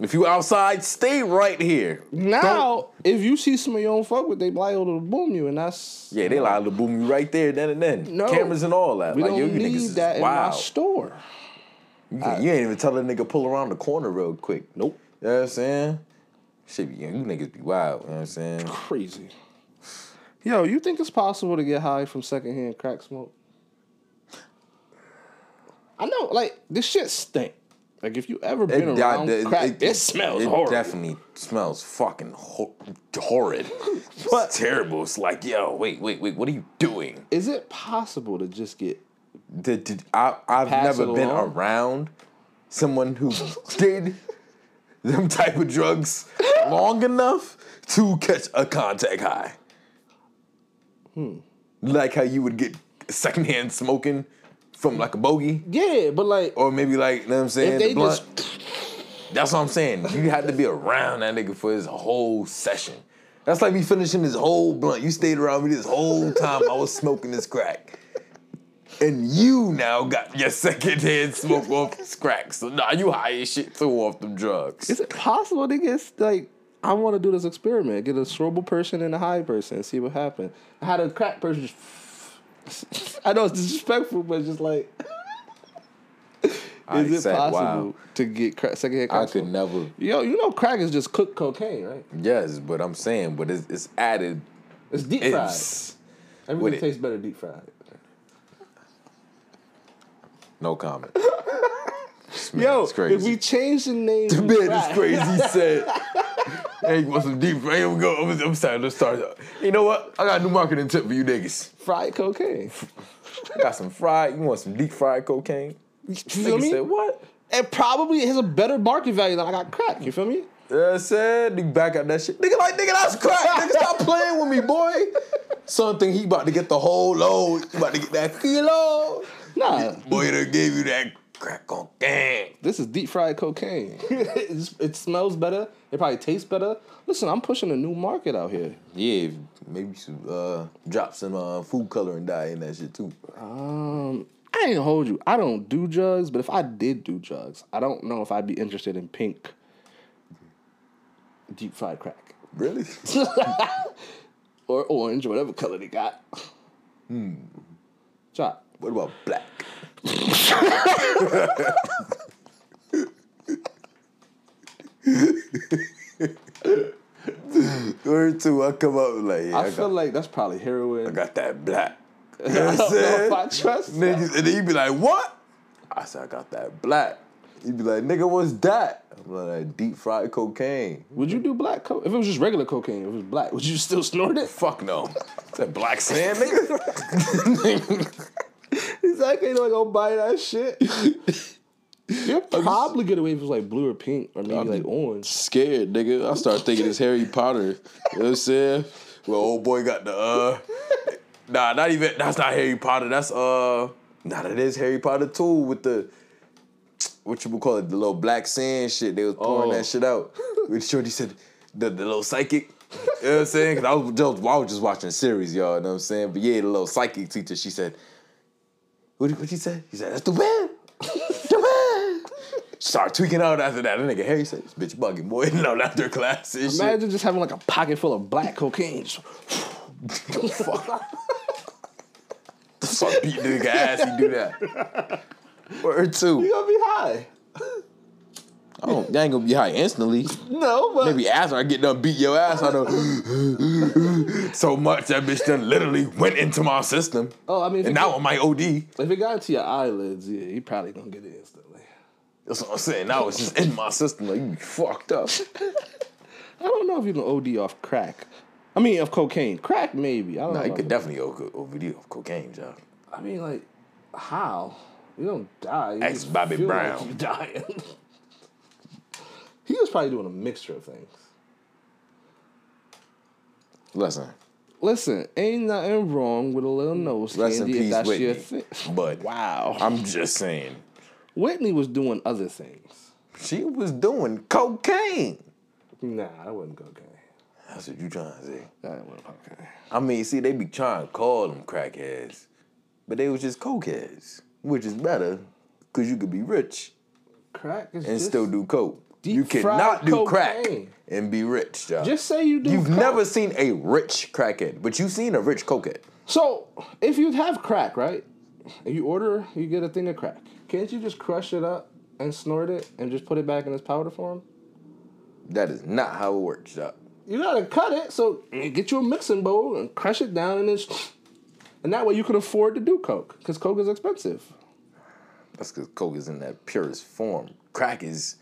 If you outside, stay right here. Now, if you see somebody you don't fuck with, they liable to boom you, and that's Yeah, they liable to boom you right there, then and then. No. Cameras and all that. we like, don't yo, you need that in my store. You, can't- you ain't even tell a nigga pull around the corner real quick. Nope. You know what I'm saying? Shit, be, you niggas be wild. You know what I'm saying? Crazy. Yo, you think it's possible to get high from secondhand crack smoke? I know, like this shit stink. Like if you ever been yeah, around it- crack, it, smells horrible. It horrible. definitely smells fucking ho- horrid. [LAUGHS] But- it's terrible. It's like, yo, wait, wait, wait. What are you doing? Is it possible to just get? Did, did, I, I've never been along? around someone who [LAUGHS] did them type of drugs long enough to catch a contact high. Hmm. Like how you would get secondhand smoking from like a bogey, Yeah, but like or maybe like you know what I'm saying. the blunt. just That's what I'm saying. You had to be around that nigga for his whole session. That's like me finishing this whole blunt. You stayed around me this whole time I was smoking this crack. And you now got your second hand smoke off this crack. So now you high as shit too off them drugs. is it possible to get like? I want to do this experiment. Get a sober person and a high person and see what happens. I had a crack person. Just, [LAUGHS] I know it's disrespectful, but it's just like, I is it said, possible wow. to get crack, secondhand crack? I could never. Yo, you know crack is just cooked cocaine, right? Yes, but I'm saying, but it's, it's added. It's deep fried. It's Everything with it. tastes better deep fried. no comment. [LAUGHS] Yo, it's crazy. if we change the name, The to man is crazy. Said, [LAUGHS] "Hey, you want some deep? Here we go. I'm, I'm sorry. Let's start. You know what? I got a new marketing tip for you niggas. fried cocaine. I got some fried. You want some deep fried cocaine? You feel me? said what? It probably has a better market value than I got crack. You feel me? Yeah, I said nigga back out that shit. Nigga like nigga that's crack. nigga stop playing with me, boy. Something he about to get the whole load. He about to get that kilo. Nah, Boy, they gave you that crack cocaine. this is deep fried cocaine. [LAUGHS] It's- it smells better. It probably tastes better. Listen, I'm pushing a new market out here. Yeah, maybe you should uh, drop some uh, food coloring dye in that shit too. Um, I ain't hold you. I don't do drugs, but if I did do drugs, I don't know if I'd be interested in pink deep fried crack Really? [LAUGHS] or orange or whatever color they got. Hmm. Chop. what about black? Word two, I come up like, yeah, I, I, feel got, like that's probably heroin. I got that black. [LAUGHS] You know what I'm saying? I trust that. Niggas, and then you be like, what? I said, I got that black. You be like, nigga, what's that? I'm like, deep fried cocaine. Would you do black coke? If it was just regular cocaine, if it was black, would you still snort it? Fuck no. [LAUGHS] Is that black [LAUGHS] sand, nigga? [LAUGHS] Exactly. Like, go buy that shit. [LAUGHS] You'll probably get away if it was like blue or pink or maybe like orange. Scared, nigga. I start thinking it's Harry Potter. You know what I'm saying? Well, old boy got the uh Nah, not even that's not Harry Potter. That's uh nah, that is Harry Potter too with the what you would call it, the little black sand shit. They was pouring Oh. that shit out. With Shorty said the, the little psychic. You know what I'm saying? Cause I was just I was just watching a series, y'all. You know what I'm saying? But yeah, the little psychic teacher, she said, what what she say? He said, that's the man. the man. Start tweaking out after that. That nigga Harry said, this bitch bugging boy. You know, after class and shit. Imagine just having like a pocket full of black cocaine. Just- [LAUGHS] Fuck beat the nigga ass, he do that. Word two. You gonna be high? I don't, that ain't gonna be high instantly. No, but Maybe after I get done beat your ass, I know [LAUGHS] so much that bitch done literally went into my system. Oh, I mean, and now I'm my OD. if it got into your eyelids, yeah, you probably gonna get it instantly. That's what I'm saying. Now it's just in my system. Like you be fucked up. [LAUGHS] I don't know if you can OD off crack. I mean, of cocaine. Crack, maybe. I don't Nah, know. you could definitely O- OVD of cocaine, Joe. I mean, like, how? You don't die. You just Bobby Brown. Like you dying. [LAUGHS] he was probably doing a mixture of things. Listen, Listen, ain't nothing wrong with a little nose rest candy if peace, that's your thing. But Wow. I'm just saying, Whitney was doing other things. she was doing cocaine. Nah, that wasn't cocaine. That's what you trying to say. That wasn't cocaine. I mean, see, they be trying to call them crackheads, but they was just cokeheads, which is better because you could be rich Crack is and just, still do coke. Deep You cannot do crack and be rich, Josh. Just say you do. You've crack. never seen a rich crackhead, but you've seen a rich cokehead. So, if you have crack, right? You order, you get a thing of crack. Can't you just crush it up and snort it and just put it back in its powder form? That is not how it works, Doc. You gotta cut it. So get you a mixing bowl and crush it down, and then, and that way you can afford to do coke because coke is expensive. That's because coke is in that purest form. Crack is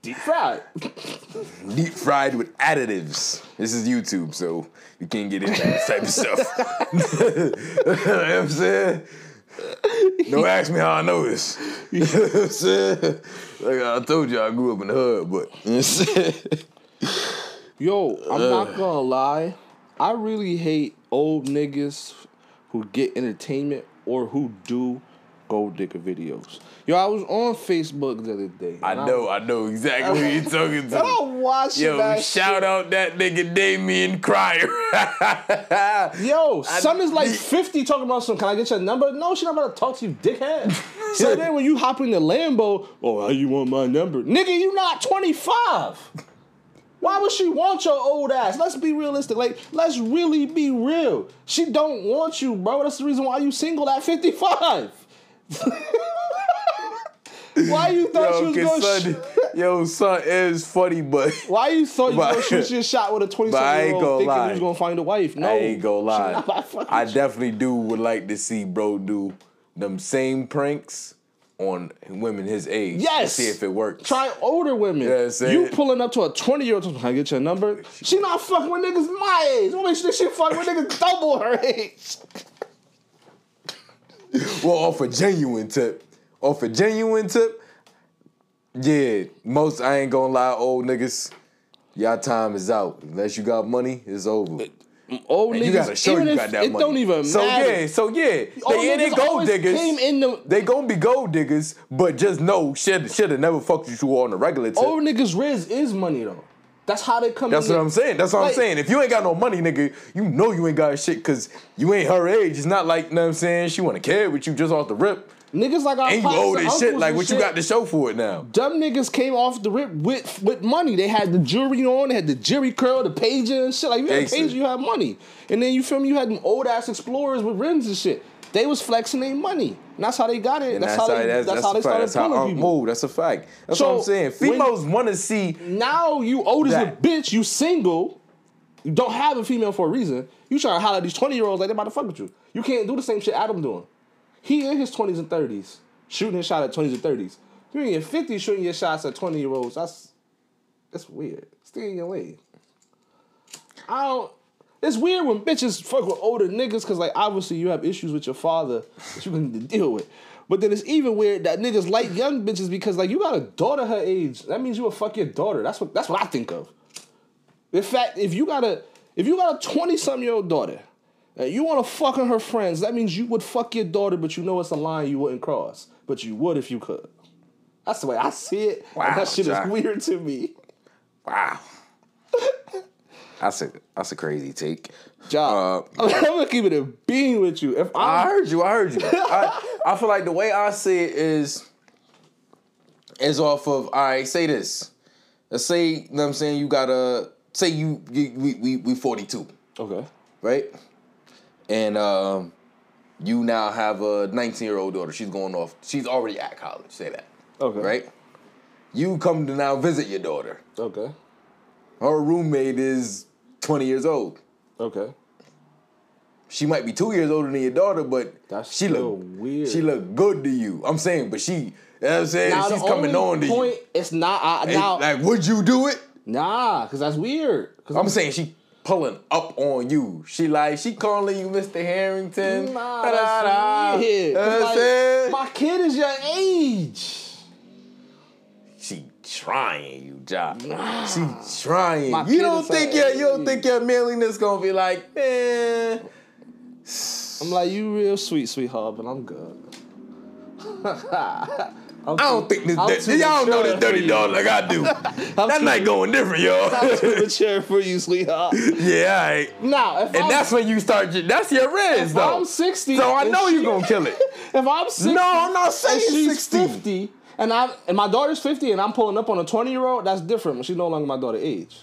Deep fried. deep fried with additives. This is YouTube, so you can't get into this type of stuff. [LAUGHS] you know what I'm saying? Don't ask me how I know this. [LAUGHS] You know what I'm saying? Like I told you, I grew up in the hood, but [LAUGHS] you know what I'm saying? Yo, I'm not uh. gonna lie. I really hate old niggas who get entertainment or who do gold digger videos. Yo, I was on Facebook the other day. I know, I know exactly who you're talking to. [LAUGHS] I don't watch Yo, that shout shit. out that nigga Damien Cryer. [LAUGHS] Yo, son is like 50 talking about some, can I get your number? No, she not about to talk to you, dickhead. [LAUGHS] so then when you hop in the Lambo, oh, how you want my number? Nigga, you not 25. Why would she want your old ass? Let's be realistic. Like, let's really be real. She don't want you, bro. That's the reason why you single at 55. [LAUGHS] why you thought yo, you was gonna son, sh- yo, son is funny, but [LAUGHS] Why you thought you was But- gonna shoot your shot with a 27 but I year ain't old gonna thinking lie. you was gonna find a wife? No. I ain't gonna lie. not about to fuck I definitely do would like to see bro do them same pranks on women his age. Yes. See if it works. Try older women. Yeah, you pulling up to a 20 year old, can I get your number? She not fucking with niggas my age. What makes you think she fucking with niggas double her age? [LAUGHS] [LAUGHS] Well, off a genuine tip. Off a genuine tip, yeah, most I ain't gonna lie, old niggas, y'all time is out. Unless you got money, it's over. Mm, old And niggas, you gotta show you got that it money. don't even so matter. yeah, so yeah, Old they, they gold diggers. Came in the, They gonna be gold diggers, but just know shit should have never fucked you on the regular tip. old niggas riz is money though. That's how they come. That's what I'm saying. That's what Like, I'm saying. If you ain't got no money, nigga, you know you ain't got shit because you ain't her age. It's not like, you know what I'm saying, she wanna care with you just off the rip. Niggas like our And you old and shit. Like what you got to show for it now. Dumb niggas came off the rip with with money. They had the jewelry on, they had the Jerry curl, the pager and shit. Like you had a pager, you had money. And then you feel me, you had them old ass explorers with rims and shit. They was flexing their money. And that's how they got it. And That's, how they that's, how they started That's how people. move. That's a fact. That's So, what I'm saying. Females want to see. Now you old as a bitch, you single, you don't have a female for a reason. You trying to holler at these 20 year olds like they about to fuck with you. You can't do the same shit Adam doing. He in his 20s and 30s, shooting his shot at 20s and 30s. You in your 50s shooting your shots at 20 year olds. That's that's weird. Stay in your lane. I don't. It's weird when bitches fuck with older niggas because like obviously you have issues with your father that you need to deal with. But then it's even weird that niggas like young bitches because like you got a daughter her age. That means you will fuck your daughter. That's what that's what I think of. In fact, if you got a if you got a 20 something year old daughter and you want to fuck on her friends, that means you would fuck your daughter, but you know it's a line you wouldn't cross. But you would if you could. That's the way I see it. and that shit Jack. is weird to me. Wow. That's a that's a crazy take. Job. Uh, [LAUGHS] I'm gonna keep it a bean with you. If I I heard you. I heard you. [LAUGHS] I, I feel like the way I see it is is off of all right. Say this. Let's say you know what I'm saying. You gotta say you, you we we we 42, okay, right? And um, you now have a 19 year old daughter. She's going off. She's already at college. Say that. okay, Right. You come to now visit your daughter. okay, Her roommate is 20 years old. okay. She might be two years older than your daughter, but That's she still look weird. She look good to you. I'm saying, but she, you know what I'm saying, Now she's the coming only on to point, you. It's not I, Hey, now. like, would you do it? nah, because that's weird. Because I'm saying she pulling up on you. She like she calling you Mr. Harrington. Nah, that's weird. You know 'Cause, what I'm like, saying? my kid is your age. Trying you, Job. She trying. My You don't think your you don't think your manliness gonna be like, man. I'm like, you real sweet, sweetheart, but I'm good. [LAUGHS] I don't think this. I'm too y'all know this dirty dog like I do. [LAUGHS] that too- night going different, y'all. the chair for you, sweetheart. [LAUGHS] yeah, all right. Now, And I'm, that's when you start. That's your if though. I'm 60, so I know you she- gonna kill it. If I'm 60, No, I'm not saying she's 60. 50, and I and my daughter's 50, and I'm pulling up on a 20 year old, that's different. She's no longer my daughter age.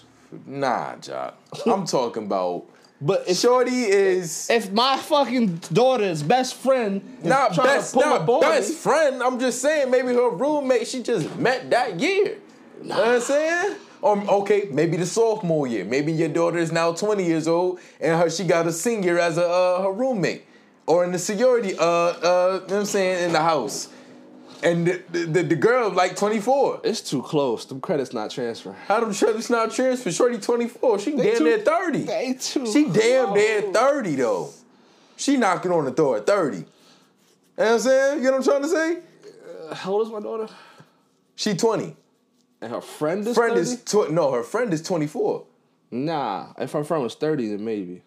Nah, Jock. I'm talking about. But if Shorty is if my fucking daughter's best friend is not trying best, to pull not best me, friend. I'm just saying maybe her roommate she just met that year. You know what I'm saying? Or okay, maybe the sophomore year. Maybe your daughter is now 20 years old and her she got a senior as a uh, her roommate, or in the security. Uh, uh, you know what I'm saying in the house, and the the, the girl like 24. It's too close. Them credits not transfer. How them credits not transfer? Shorty 24. She damn too- near 30. They too. She damn near. 30 though. She knocking on the door at 30. You know what I'm saying? You know what I'm trying to say? Uh, how old is my daughter? She 20. And her friend is Friend 30? is tw- no, her friend is 24. Nah, if her friend was 30, then maybe.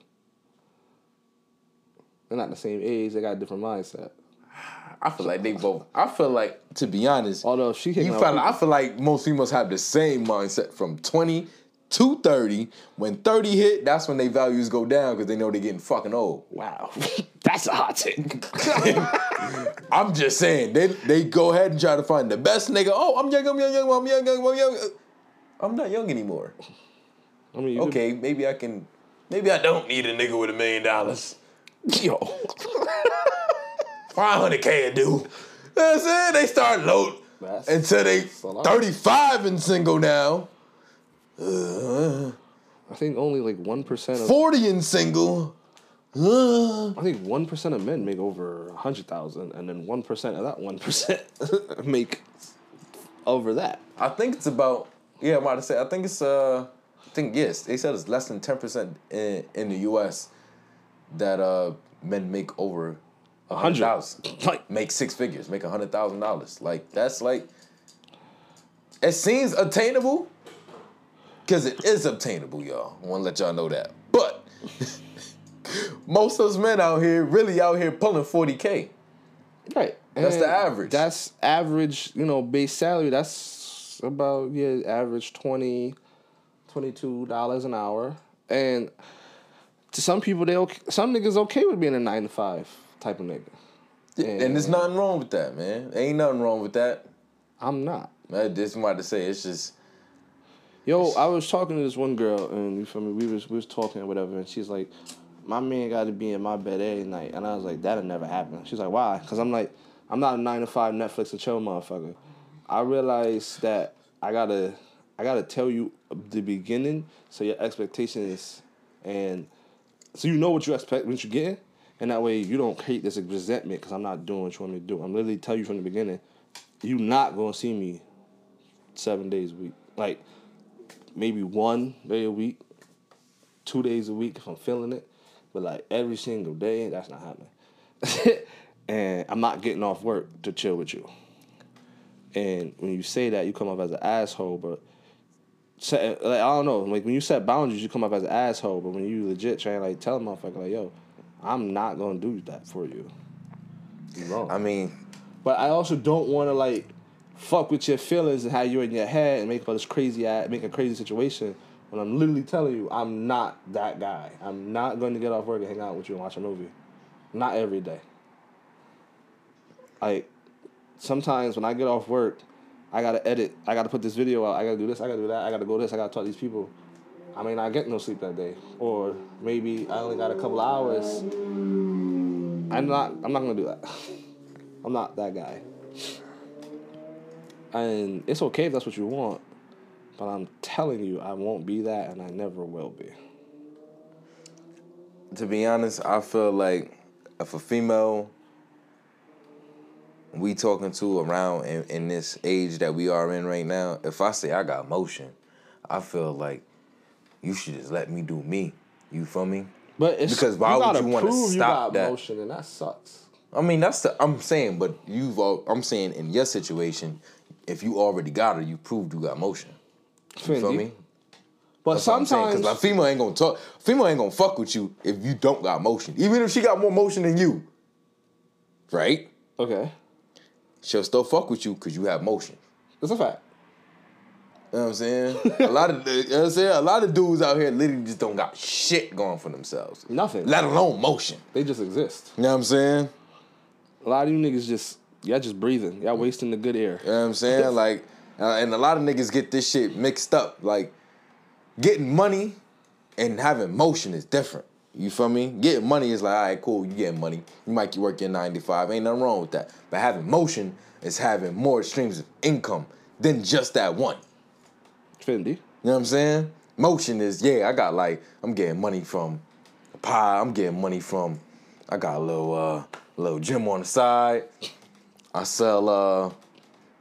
They're not the same age. They got a different mindset. I feel like they both. I feel like, to be honest, Although she you I feel like most females have the same mindset from 20 to 30. When 30 hit, that's when their values go down because they know they're getting fucking old. wow, [LAUGHS] that's a hot take. [LAUGHS] I'm just saying, they they go ahead and try to find the best nigga. Oh, I'm young, I'm young, young, I'm young, young, I'm young. I'm not young anymore. I mean, Okay, maybe I can. Maybe I don't need a nigga with a million dollars. [LAUGHS] yo, 500k a do. You know I'm saying? They start low That's- until they 35 and single now. Uh, I think only like one percent of 40 and single. Uh, I think one percent of men make over a hundred thousand, and then one percent of that one percent [LAUGHS] make over that. I think it's about yeah. I'm about to say. I think it's uh. I think yes. They said it's less than 10 percent in in the U.S. that uh men make over a hundred thousand. [LAUGHS] Like Make six figures. Make a hundred thousand dollars. Like that's like. It seems attainable. Cause it is obtainable, y'all. I want to let y'all know that. But [LAUGHS] most of those men out here really out here pulling 40k. right. That's the average. That's average. You know, base salary. That's about yeah, average 20 dollars an hour, and to some people they okay. Some niggas okay with being a nine to five type of nigga. And there's uh, nothing wrong with that, man. Ain't nothing wrong with that. I'm not. I just wanted to say it's just Yo, I was talking to this one girl, and you feel me? We was we was talking or whatever, and she's like, "My man got to be in my bed every night," and I was like, "That'll never happen." She's like, "Why?" Because I'm like, I'm not a nine to five Netflix and chill motherfucker. I realize that I gotta I gotta tell you the beginning, so your expectations and so you know what you expect what you're getting, and that way you don't hate this resentment because I'm not doing what you want me to do. I'm literally tell you from the beginning, you not gonna see me seven days a week, like maybe one day a week, two days a week if I'm feeling it, but like every single day, that's not happening. [LAUGHS] and I'm not getting off work to chill with you. And when you say that, you come off as an asshole, but like, I don't know, like when you set boundaries, you come off as an asshole, but when you legit try and like tell a motherfucker like, yo, I'm not gonna do that for you. You wrong. I mean, But I also don't want to like fuck with your feelings and how you're in your head and make all this crazy act, make a crazy situation. When I'm literally telling you, I'm not that guy. I'm not going to get off work and hang out with you and watch a movie. Not every day. Like sometimes when I get off work, I gotta edit. I gotta put this video out. I gotta do this. I gotta do that. I gotta go this. I gotta talk to these people. I may not get no sleep that day, or maybe I only got a couple hours. I'm not. I'm not gonna do that. [LAUGHS] I'm not that guy. And it's okay if that's what you want, but I'm telling you, I won't be that, and I never will be. to be honest, I feel like if a female we talking to around in, in this age that we are in right now, if I say I got motion, I feel like you should just let me do me. You feel me? But it's Because why you would you prove you stop got that? motion, and that sucks. I mean, that's the I'm saying, but you've al- I'm saying in your situation, if you already got her, you proved you got motion. You feel me? But That's I'm saying, sometimes, Cause a female ain't gonna talk. Female ain't gonna fuck with you if you don't got motion. Even if she got more motion than you, right? okay, She'll still fuck with you because you have motion. that's a fact. You know what I'm saying? a lot of [LAUGHS] you know what I'm saying? A lot of dudes out here literally just don't got shit going for themselves. Nothing. Let alone motion. They just exist. You know what I'm saying? A lot of you niggas just y'all just breathing. Y'all wasting the good air. You know what I'm saying? [LAUGHS] like, uh, and a lot of niggas get this shit mixed up. Like, getting money and having motion is different. You feel me? Getting money is like, all right, cool, you getting money. You might work your 95, ain't nothing wrong with that. But having motion is having more streams of income than just that one. Fendi. know what I'm saying? Motion is yeah, I got like I'm getting money from a pie. I'm getting money from. I got a little uh little gym on the side. I sell uh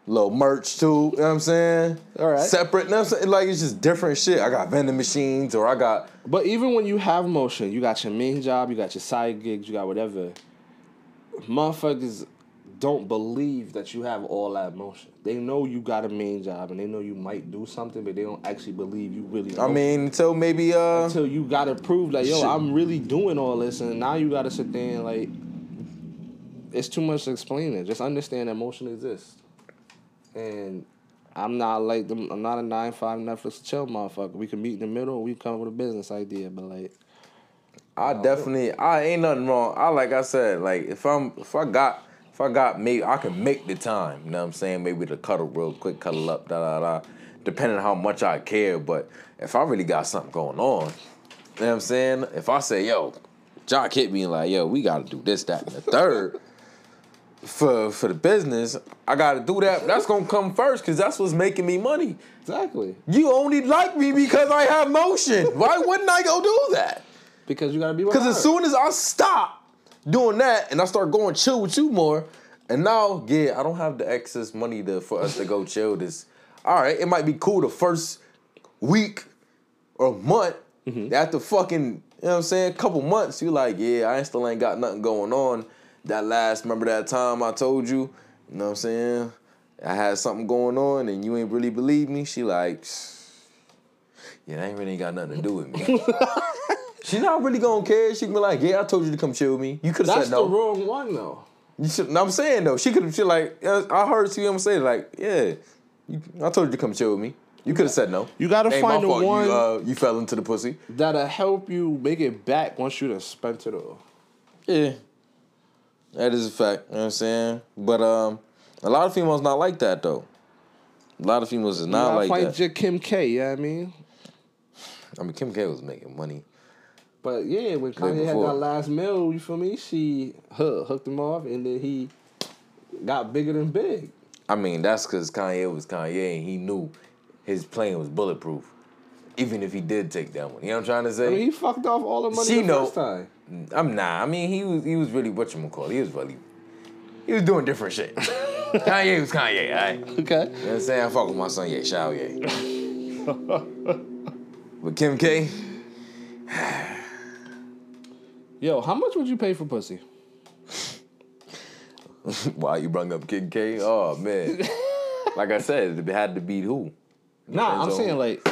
little merch too. You know what I'm saying? All right. Separate. You know what I'm saying? Like it's just different shit. I got vending machines or I got But even when you have motion, you got your main job, you got your side gigs, you got whatever. Motherfuckers don't believe that you have all that motion. They know you got a main job and they know you might do something, but they don't actually believe you really. I mean until maybe uh until you gotta prove that yo, Shit. I'm really doing all this, and now you gotta sit there and like, it's too much to explain it. Just understand that motion exists, and I'm not like them. I'm not a nine five Netflix chill motherfucker. We can meet in the middle. We come up with a business idea, but like, I definitely I ain't nothing wrong. I like I said, like if I'm if I got if I got maybe I can make the time, you know what I'm saying? Maybe to cuddle real quick, cuddle up, da da da. Depending on how much I care. But if I really got something going on, you know what I'm saying? If I say, yo, Jock hit me like, yo, we gotta do this, that, and the third. For for the business, I gotta do that. That's gonna come first, cause that's what's making me money. exactly You only like me because I have motion. Why wouldn't I go do that? because you gotta be. Because as soon as I stop doing that and I start going chill with you more, and now, yeah, I don't have the excess money to for us to go [LAUGHS] chill this. All right, it might be cool the first week or month. Mm-hmm. After fucking, you know what I'm saying, a couple months, you like, yeah, I still ain't got nothing going on. That last, remember that time I told you, you know what I'm saying? I had something going on and you ain't really believe me. She like, yeah, that ain't really got nothing to do with me. [LAUGHS] She not really gonna care. She can be like, "Yeah, I told you to come chill with me. You could have said no." That's the wrong one though. You should, no, I'm saying though, she could have. She like, yeah, I heard CM say like, "Yeah, you, I told you to come chill with me. You could have said no. You gotta Ain't find my the fault one- You, uh, you fell into the pussy. That'll help you make it back once you done spent it all. Yeah, that is a fact. You know what I'm saying? But um, a lot of females not like that though. A lot of females is not Nah, like find that. your Kim K. Yeah, what I mean. I mean, Kim K was making money. But yeah, when Kanye had that last meal, you feel me? She huh, hooked him off, and then he got bigger than big. I mean, that's because Kanye was Kanye and he knew his plane was bulletproof. Even if he did take that one. You know what I'm trying to say? I mean, he fucked off all the money She the know. first time. Mm, I'm nah. I mean, he was he was really what you call. He was really he was doing different shit. [LAUGHS] Kanye was Kanye, alright. [LAUGHS] Okay. You know what I'm saying? I fuck with my son, yeah, Shao, yeah. [LAUGHS] but Kim K, Yo, how much would you pay for pussy? [LAUGHS] why you brung up Kim K? Oh man. like I said, it had to be who? Nah, I'm on- saying like,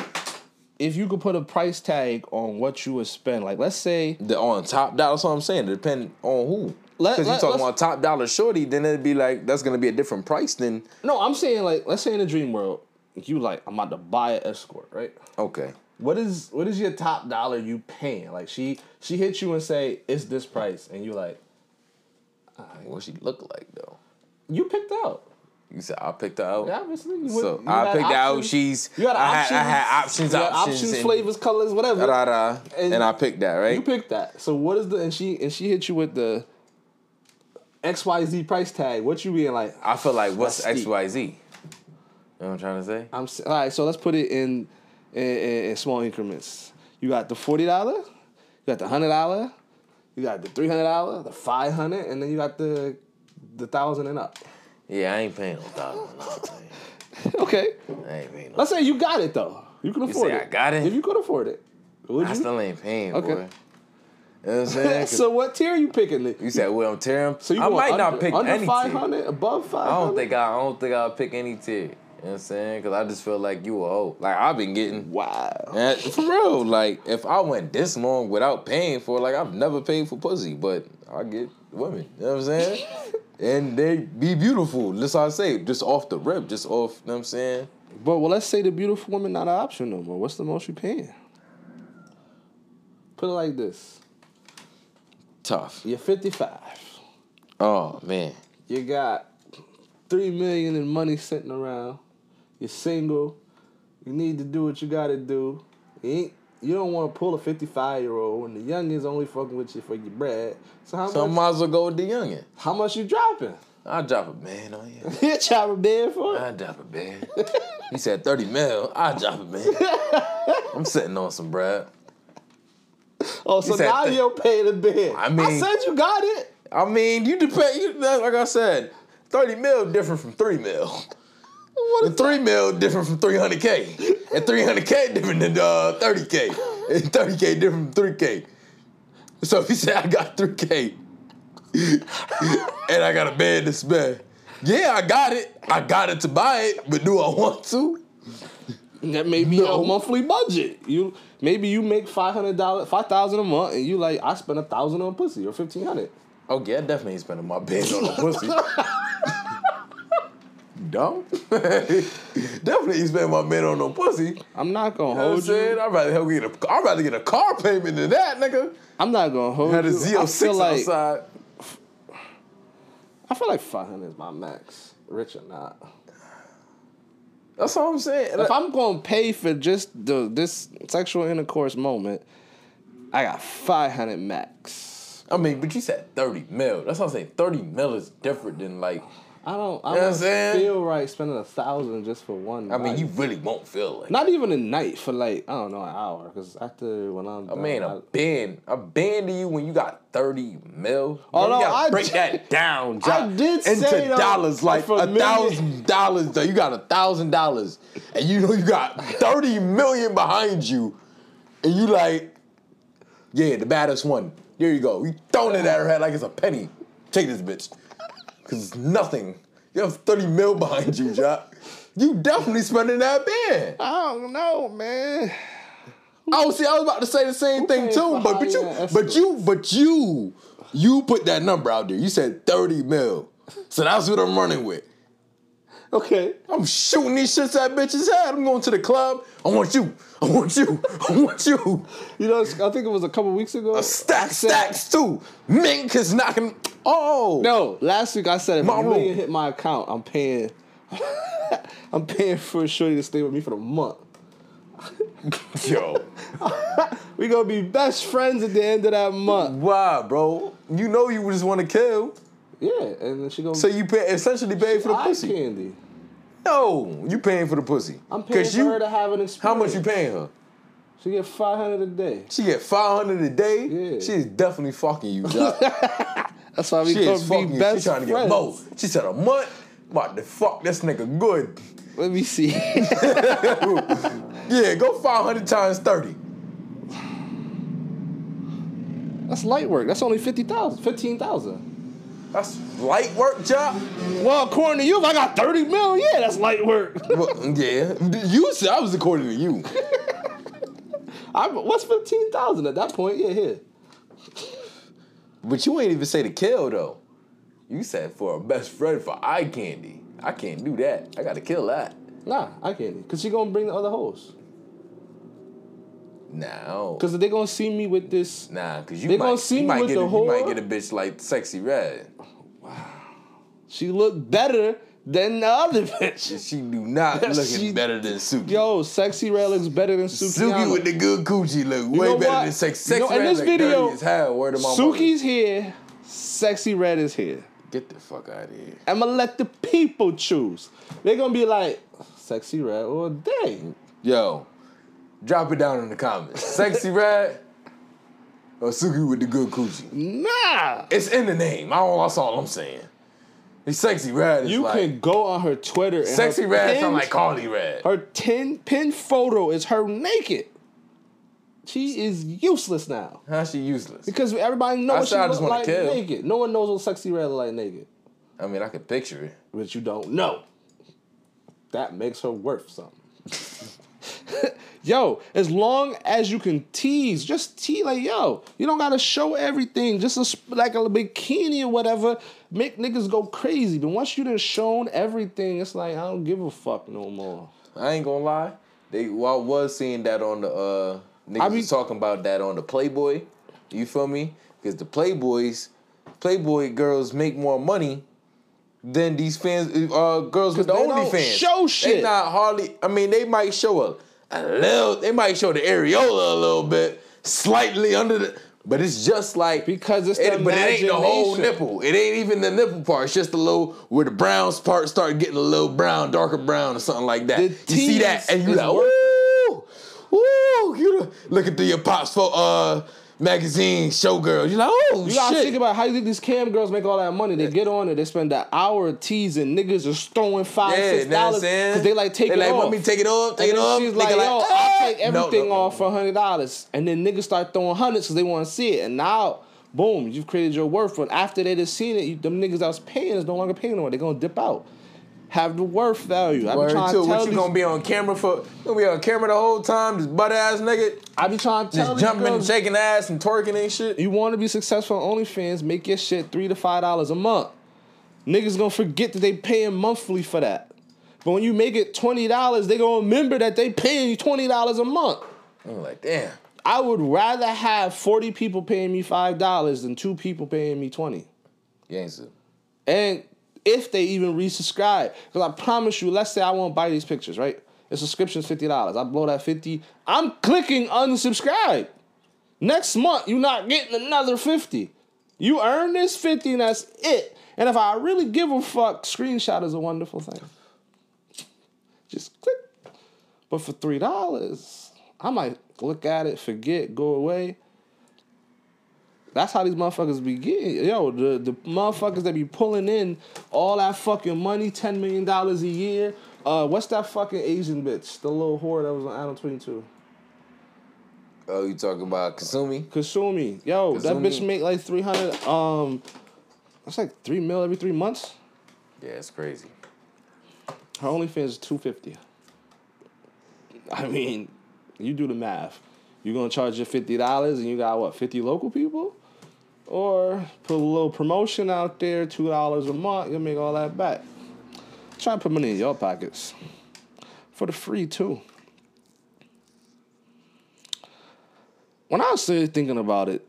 if you could put a price tag on what you would spend, like let's say, The on top dollar. That's what I'm saying. It depend on who. Because you let- talking about top dollar shorty, then it'd be like that's gonna be a different price than no, I'm saying like, let's say in the dream world, you like, I'm about to buy an escort, right? okay. What is what is your top dollar you paying? Like she she hit you and say it's this price, and you like What she look like though? you picked out. You said I picked her out. Yeah, obviously. You So you I picked out. She's. You had I options. Had, I had options. You had options, options, and, flavors, colors, whatever. Da, da, and, And I picked that right. You picked that. So what is the and she and she hit you with the X Y Z price tag. What you being like? I feel like what's X. Y Z? You know what I'm trying to say? I'm all right. So let's put it in in, in, in small increments. You got the forty dollar, you got the hundred dollar, you got the three hundred dollar, the five hundred, and then you got the the thousand and up. Yeah, I ain't paying no thousand. [LAUGHS] Okay. I ain't paying no. Let's say you got it though. You can afford say it. I got it? If you could afford it, would I you? still ain't paying Okay. it. You know what I'm [LAUGHS] saying? so what tier are you picking? you said, well, I'm tearing. So you I might not pick under any five tier. hundred, above five I don't think I, I don't think I'll pick any tier. You know what I'm saying? Because I just feel like you a hoe. Like I've been getting. Wow. And for real, like if I went this long without paying for, it, like I've never paid for pussy, but I get women. You know what I'm saying? [LAUGHS] and they be beautiful. That's how I say, just off the rip, just off. You know what I'm saying? But well, let's say the beautiful woman not an option no more. What's the most you paying? Put it like this: Tough. You're 55. Oh man. You got three million in money sitting around. You're single. You need to do what you got to do. You ain't. You don't want to pull a 55 year old, and the youngins only fucking with you for your bread. So how So I much? might as well go with the youngin. How much you dropping? I'll drop a band on you. [LAUGHS] You drop a bed for it. I'll drop a band. He said 30 mil. I drop a man. [LAUGHS] I'm sitting on some bread. Oh, so now th- you're paying the bid. I mean- I said you got it. I mean, you depend. You, like I said, 30 mil different from 3 mil. And 3 mil different from 300K. And 300K different than uh, 30K. And 30K different from 3K. So if you say I got 3K and I got a bed to spend, yeah, I got it. I got it to buy it, but do I want to? That may be No. a monthly budget. You maybe you make five hundred dollars, five thousand a month, and you like I spent a thousand on pussy or fifteen hundred. Oh yeah, I definitely ain't spending my bed on a pussy. [LAUGHS] Dumb. [LAUGHS] definitely spend my bed on no pussy. I'm not gonna You know what I'm hold saying? you. I'd rather help get a I'd rather get a car payment than that, nigga. I'm not gonna hold you. Had a you. I Z06 feel like outside. I feel like five hundred is my max, rich or not. That's all I'm saying. If I'm gonna pay for just the this sexual intercourse moment, I got five hundred max. I mean, but you said 30 mil. That's what I'm saying. 30 mil is different than like I don't. I You know don't saying? feel right spending a thousand just for one. I mean, you really won't feel like not even a night for like I don't know an hour because after when I'm I done, mean, a band, a band to you when you got 30 mil. Oh, no, I break did- that down, I did into dollars, like a thousand dollars. Though you got a thousand dollars, and you know you got 30 million behind you, and you like, yeah, the baddest one. There you go. You throwing it at her head like it's a penny. Take this bitch, cause it's nothing. You have 30 mil behind you, Jock. You definitely spending that band. I don't know, man. Oh, see, I was about to say the same thing too, but but you, but you, but you, you put that number out there. You said thirty mil, so that's what I'm running with. Okay. I'm shooting these shits at bitches' head. I'm going to the club. I want you. I want you. I want you. You know, I think it was a couple weeks ago. Stack I said- stacks too. Mink is knocking. Oh No, last week I said if My a million hit my account, I'm paying. [LAUGHS] I'm paying for shorty to stay with me for the month. [LAUGHS] yo, [LAUGHS] We gonna be best friends at the end of that month. why, bro? You know you just want to kill, Yeah, and then she gonna. so you pay essentially pay for the pussy. candy. No, you paying for the pussy. I'm paying for you. her to have an experience. how much you paying her? She get five hundred a day. She get five hundred a day. Yeah. She is definitely fucking you. That's why we she is fucking be best She trying to friends. get more. She said a month. What the fuck this nigga good. Let me see. Yeah, go five hundred times thirty. That's light work. That's only fifty thousand. Fifteen thousand. That's light work job. Well, according to you, if I got thirty mil, yeah, that's light work. Well, yeah, you said I was according to you. [LAUGHS] I, what's fifteen thousand at that point? Yeah, here. But you ain't even say to kill though. You said for a best friend for eye candy. I can't do that. I gotta kill that. Nah, I can't. Cause she gonna bring the other hoes. No. Cause they gonna see me with this. Nah, cause you They might, gonna see me with get the a, you might get a bitch like Sexyy Red. Wow. She look better than the other [LAUGHS] bitch. She do not looking [LAUGHS] She- better than Suki. Yo, Sexyy Red looks better than Suki. Suki with the good coochie look way better what? than sexy. You know, Sexy in red this video, dirty as hell. Word of my Suki's here. Sexyy Red is here. Get the fuck out of here. I'ma let the people choose. They're gonna be like, Sexyy Red or dang. Yo, drop it down in the comments. [LAUGHS] Sexyy Red or Suki with the good coochie. Nah. It's in the name. I don't, that's all I'm saying. It's Sexyy Red. You like, can go on her Twitter and Sexy her red sound like Carly red. Her 10 pin photo is her naked. She is useless now. How she useless? Because everybody knows she said I look just wanna like kill. naked. No one knows what Sexyy Red look like naked. I mean, I can picture it. But you don't know. That makes her worth something. [LAUGHS] yo, as long as you can tease, just tease like yo. You don't gotta show everything. Just a, like a bikini or whatever. Make niggas go crazy. But once you done shown everything, it's like I don't give a fuck no more. I ain't gonna lie. They well, I was seeing that on the uh niggas I be- was talking about that on the Playboy. You feel me? Because the Playboys, Playboy girls make more money than these fans uh girls with the they OnlyFans. show They shit. not hardly I mean they might show a, a little they might show the areola a little bit, slightly under the but it's just like Because it's it, the but it ain't the whole nipple. It ain't even the nipple part. It's just the little where the brown part start getting a little brown, darker brown or something like that. The you see that and you is like, woo. You looking through your pops for uh magazine showgirls. You like, oh You gotta think about how you think these cam girls make all that money. They get on it, they spend an hour teasing niggas are throwing five, yeah, six you know what I'm dollars because they like take they it like, off. Want me take it off? Take and it off? she's Nigga like, yo, "Ah!" I'll take everything no, no. off for hundred dollars, and then niggas start throwing hundreds because they want to see it, and now. Boom, you've created your worth, but after they just seen it, you, them niggas that was paying is no longer paying no more. They're gonna dip out. Have the worth value. I be trying too. to tell What you these, gonna be on camera for? Gonna be on camera the whole time, just butt ass nigga, I be trying to tell just jumping and girls, shaking ass and twerking and shit. You want to be successful on OnlyFans, make your shit three to five dollars a month. Niggas gonna forget that they paying monthly for that. But when you make it twenty dollars, they gonna remember that they paying you twenty dollars a month. I'm like, damn. I would rather have forty people paying me five dollars than two people paying me twenty. Gangster. And if they even resubscribe, because I promise you, let's say I won't buy these pictures, right? The subscription's fifty dollars. I blow that fifty. I'm clicking unsubscribe. Next month, you're not getting another fifty. You earn this fifty, and that's it. And if I really give a fuck, screenshot is a wonderful thing. Just click. But for three dollars, I might look at it, forget, go away. That's how these motherfuckers be getting. Yo, the, the motherfuckers that be pulling in all that fucking money, $10 million a year. Uh, what's that fucking Asian bitch? The little whore that was on Adam 22. Oh, you talking about Kazumi? Kazumi. Yo, that bitch make like 300, um, that's like 3 mil every three months. Yeah, it's crazy. Her OnlyFans is 250 I mean, you do the math. You're gonna charge your $50 and you got what, 50 local people? Or put a little promotion out there, $2 a month, you'll make all that back. Try and put money in your pockets. For the free too. When I was thinking about it,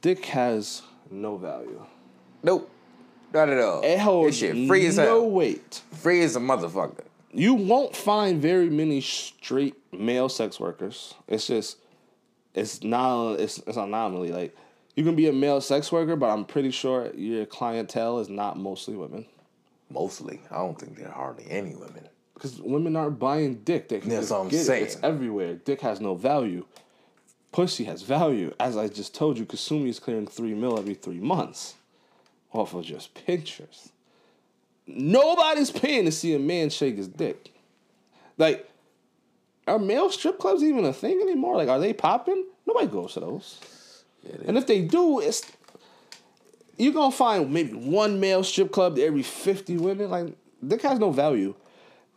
dick has no value. Nope. Not at all. It holds This shit free as no hell. weight. Free as a motherfucker. you won't find very many straight male sex workers. It's just it's not it's it's an anomaly. Like you can be a male sex worker, but I'm pretty sure your clientele is not mostly women. Mostly. I don't think there are hardly any women. Because women aren't buying dick. They can That's what I'm get saying. it. It's everywhere. Dick has no value. Pussy has value. As I just told you, Kazumi is clearing three mil every three months off of just pictures. Nobody's paying to see a man shake his dick. Like, are male strip clubs even a thing anymore? Like, are they popping? Nobody goes to those. And if they do, it's you're gonna find maybe one male strip club to every 50 women. Like, dick has no value.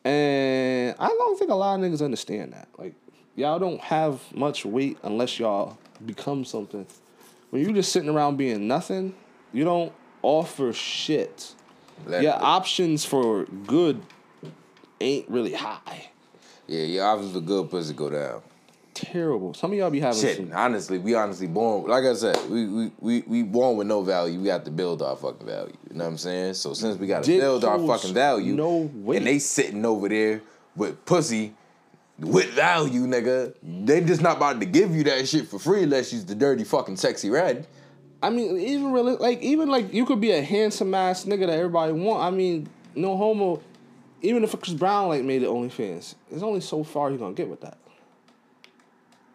And I don't think a lot of niggas understand that. Like, y'all don't have much weight unless y'all become something. When you're just sitting around being nothing, you don't offer shit. Let- Your options for good ain't really high. Yeah, your options for good pussy go down. Terrible. Some of y'all be having Shit, some honestly, we honestly born like I said, we we we, we born with no value. We got to build our fucking value. You know what I'm saying? So since we got to build our fucking value, no weight. and they sitting over there with pussy with value, nigga, they just not about to give you that shit for free unless you's the dirty fucking Sexyy Red. I mean, even really, like, even like you could be a handsome ass nigga that everybody want. I mean, no homo. Even if Chris Brown like made it OnlyFans, there's only so far you're gonna get with that.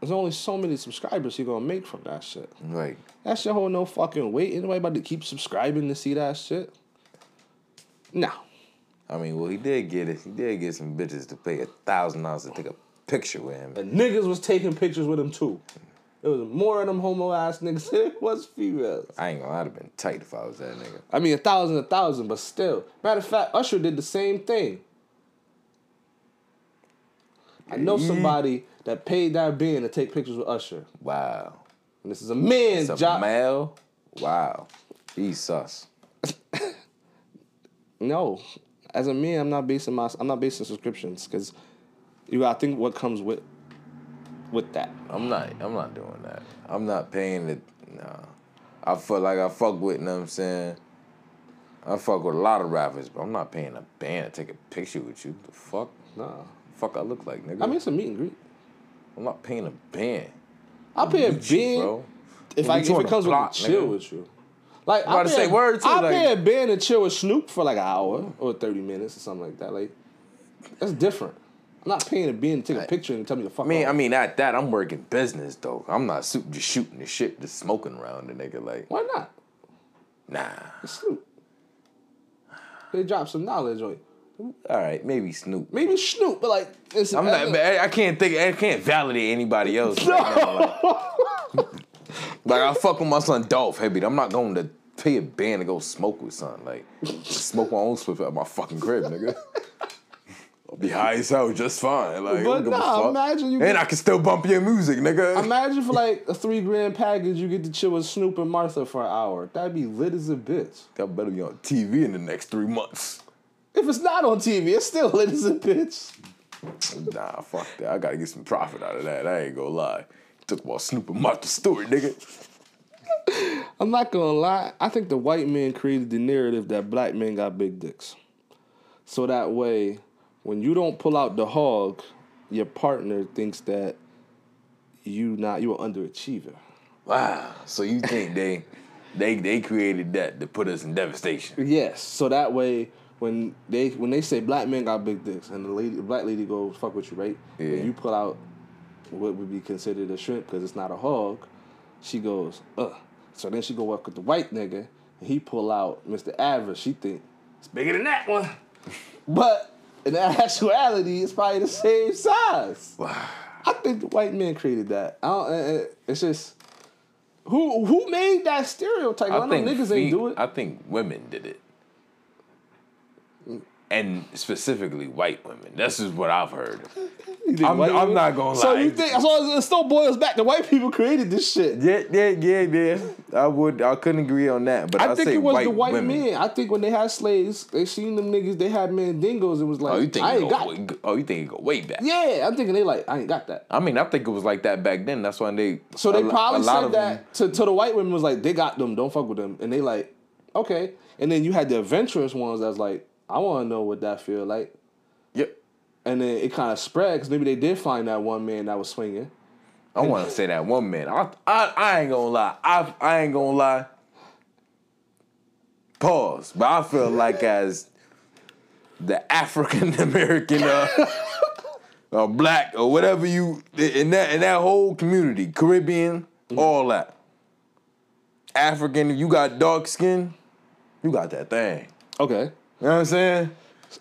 There's only so many subscribers you're gonna make from that shit. Right. That shit hold no fucking weight. Anybody about to keep subscribing to see that shit? No. I mean, well, he did get it. He did get some bitches to pay a thousand dollars to take a picture with him. And niggas was taking pictures with him too. It was more of them homo ass niggas [LAUGHS] than it was females. I ain't gonna. I'd have been tight if I was that nigga. I mean, a thousand, a thousand, but still. Matter of fact, Usher did the same thing. I know somebody that paid that band to take pictures with Usher. Wow. And this is a man's It's a job. male. Wow. He's sus. [LAUGHS] No, as a man, I'm not basing my I'm not basing subscriptions because you gotta think what comes with with that. I'm not. I'm not doing that. I'm not paying it. Nah. I feel like I fuck with. You know what I'm saying? I fuck with a lot of rappers, but I'm not paying a band to take a picture with you. The fuck? Nah, Fuck, I look like nigga. I mean it's a meet and greet. I'm not paying a band. I'll pay a you, band. if I if it comes with a chill nigga. with you. Like I'm about to say, words. I like- pay a band to chill with Snoop for like an hour or thirty minutes or something like that. Like that's different. I'm not paying a band to take a picture and tell me to fuck I mean, off. I mean, at that, I'm working business though. I'm not su- just shooting the shit, just smoking around the nigga. Like, why not? nah. It's Snoop. They drop some knowledge on you. All right, maybe Snoop. Maybe Snoop, but like it's I'm not. but I I can't think. I can't validate anybody [LAUGHS] else. Right now. Like, [LAUGHS] like, I fuck with my son Dolph Heavy. I'm not going to pay a band to go smoke with son. Like smoke my own spliff at my fucking crib, nigga. I'll be high as hell just fine. Like, But nah, fuck. imagine you and get- I can still bump your music, nigga. Imagine for like [LAUGHS] a three grand package, you get to chill with Snoop and Martha for an hour. That'd be lit as a bitch. That better be on TV in the next three months. If it's not on TV, it's still [LAUGHS] a bitch. Nah, fuck that. I gotta get some profit out of that. I ain't gonna lie. Took about Snoop and Martha Stewart, nigga. [LAUGHS] I'm not gonna lie. I think the white men created the narrative that black men got big dicks. So that way, when you don't pull out the hog, your partner thinks that you not you an underachiever. Wow. So you think they they they created that to put us in devastation? Yes. So that way, when they when they say black men got big dicks, and the lady, black lady go fuck with you, right? Yeah. And you pull out what would be considered a shrimp because it's not a hog. She goes, ugh. So then she go work with the white nigga, and he pull out Mr. Average. She think it's bigger than that one, [LAUGHS] but in actuality, it's probably the same size. I think the white man created that. I don't, uh, uh, it's just. Who who made that stereotype? I, know niggas ain't do it. I think women did it. And specifically white women. This is what I've heard. [LAUGHS] I'm- I'm not gonna So lie. you think so? It still boils back to white people created this shit. Yeah, yeah, yeah, yeah. I would I couldn't agree on that. But I, I think it was white the white women. men. I think when they had slaves, they seen them niggas. They had mandingos and was like, Oh, you think I it ain't go, got. way- oh, you think it go way back? Yeah, I'm thinking they like, I ain't got that. I mean, I think it was like that back then. That's why they. So they a probably a said that to, to the white women was like, they got them, don't fuck with them, and they like, okay. And then you had the adventurous ones that's like, I want to know what that feel like. Yep. And then it kind of spread because maybe they did find that one man that was swinging. I want to say that one man. I, I I ain't gonna lie. I I ain't gonna lie. Pause. But I feel like as the African [LAUGHS] American uh, [LAUGHS] or black or whatever you in that in that whole community, Caribbean, all that. African, you got dark skin, you got that thing. Okay. You know what I'm saying?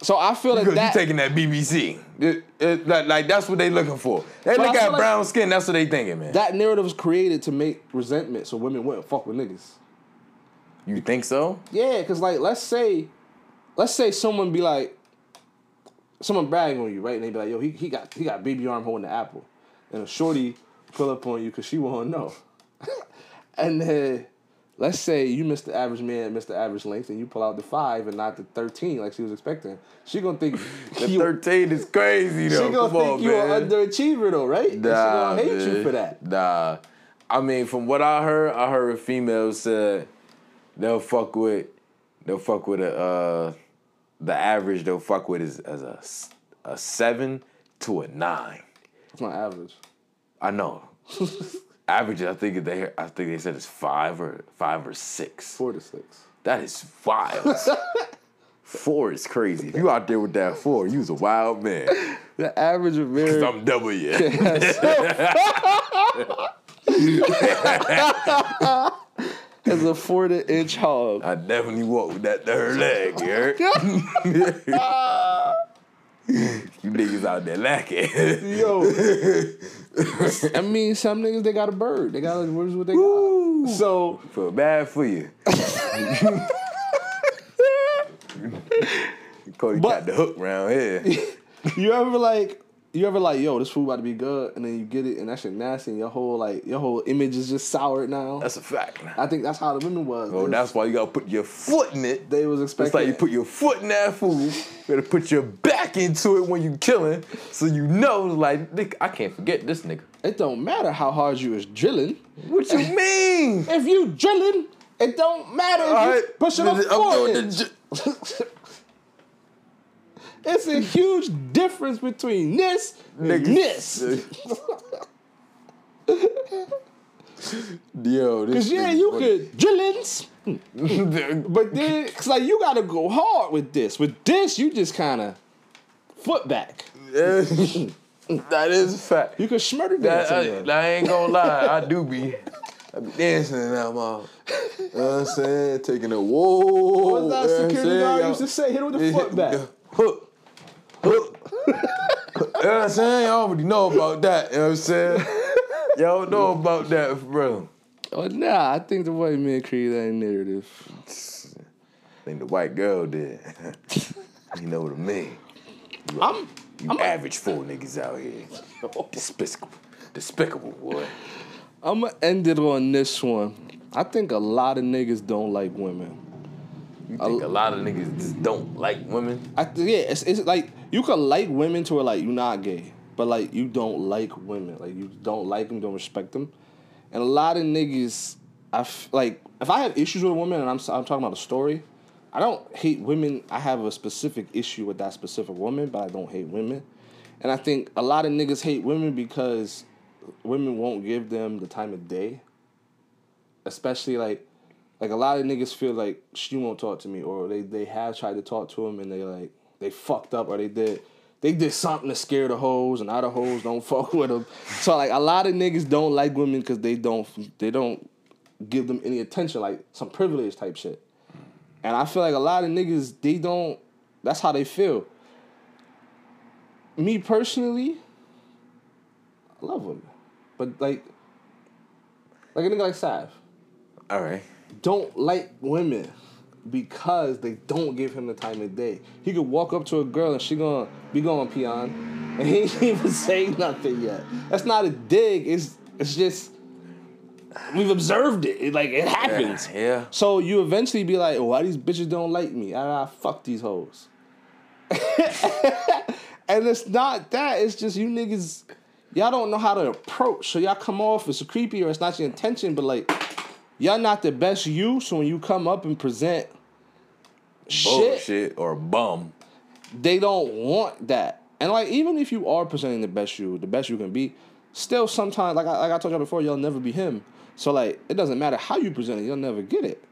So I feel like Because that. you taking that BBC. It- it- like, like, that's what they looking for. They But look feel at like- brown skin, that's what they thinking, man. that narrative was created to make resentment so women wouldn't fuck with niggas. you think so? Yeah, cause like let's say, let's say someone be like, someone bragging on you, right? And they be like, yo, he, he got he got baby arm holding the apple, and a shorty pull up on you cause she wanna know, [LAUGHS] and then let's say you missed the average man, missed the average length, and you pull out the five and not the thirteen like she was expecting. She gonna think [LAUGHS] The you, 13 is crazy though. she gonna Come think on, you man. an underachiever though, right? And she gonna hate you for that. Nah. I mean, from what I heard, I heard females said they'll fuck with they'll fuck with a uh the average they'll fuck with is as a a seven to a nine. That's my average. I know. [LAUGHS] average, I think they I think they said it's five or five or six. Four to six. That is wild. [LAUGHS] four is crazy. If you out there with that four, you was a wild man. The average of married. I'm W. [LAUGHS] As a four to inch hog. I definitely walk with that third leg, you? [LAUGHS] you niggas out there lacking. Yo. [LAUGHS] I mean, some niggas they got a bird. They got where's what they got. So Feel bad for you. [LAUGHS] Cody But- got the hook round here. [LAUGHS] you ever like you ever like, yo, this food about to be good, and then you get it and that shit nasty, and your whole like your whole image is just soured now. That's a fact. I think that's how the women was. Oh, They that's why you gotta put your foot in it. they was expecting. It's like you put your foot in that food. You gotta put your back into it when you killing, so you know, like, nigga, I can't forget this nigga. it don't matter how hard you is drilling. What you mean? If you drilling, it don't matter if All you right, pushing a I'm four [LAUGHS] doing the inch. j- It's a huge difference between this and this. [LAUGHS] Yo, this Cause yeah, you funny. could drillings, [LAUGHS] but then cause like you gotta go hard with this. With this, you just kind of foot back. Yeah. [LAUGHS] that is a fact. You could schmurder That. I. I ain't gonna lie, I do be, I be dancing in that mouth. You know what I'm saying? Taking a whoa. What was that you know what I'm security guard used to say? Hit it with the foot back. Hook. Hook. you know what I'm saying? Y'all already know about that. You know what I'm saying? Y'all know about that, bro. Oh nah, I think the white man created that narrative. I think the white girl did. [LAUGHS] you know what I mean? I'm You average four niggas out here. Despicable. Despicable, boy. I'm gonna end it on this one. I think a lot of niggas don't like women. You think a lot of niggas just don't like women? I th- yeah, it's, it's like you can like women to where like you're not gay, but like you don't like women, like you don't like them, don't respect them, and a lot of niggas, I f- like if I have issues with a woman and I'm I'm talking about a story, I don't hate women. I have a specific issue with that specific woman, but I don't hate women, and I think a lot of niggas hate women because women won't give them the time of day, especially like like a lot of niggas feel like she won't talk to me or they, they have tried to talk to him and they like they fucked up or they did they did something to scare the hoes and other hoes don't [LAUGHS] fuck with them. So like a lot of niggas don't like women because they don't they don't give them any attention like some privilege type shit. And I feel like a lot of niggas they don't that's how they feel. Me personally, I love women. But like like a nigga like Sav All right. Don't like women because they don't give him the time of day. He could walk up to a girl and she gonna be going peon, [LAUGHS] and he ain't even say nothing yet. That's not a dig. It's it's just we've observed it. It, like it happens. Yeah. So you eventually be like, oh, why these bitches don't like me? I fuck these hoes. [LAUGHS] and it's not that. It's just you niggas. Y'all don't know how to approach. So y'all come off as creepy or it's not your intention, but like y'all not the best you. So when you come up and present shit, Bullshit or bum. they don't want that. And like even if you are presenting the best you, the best you can be, still sometimes like I, like I told y'all before, you'll never be him. So like it doesn't matter how you present it, you'll never get it.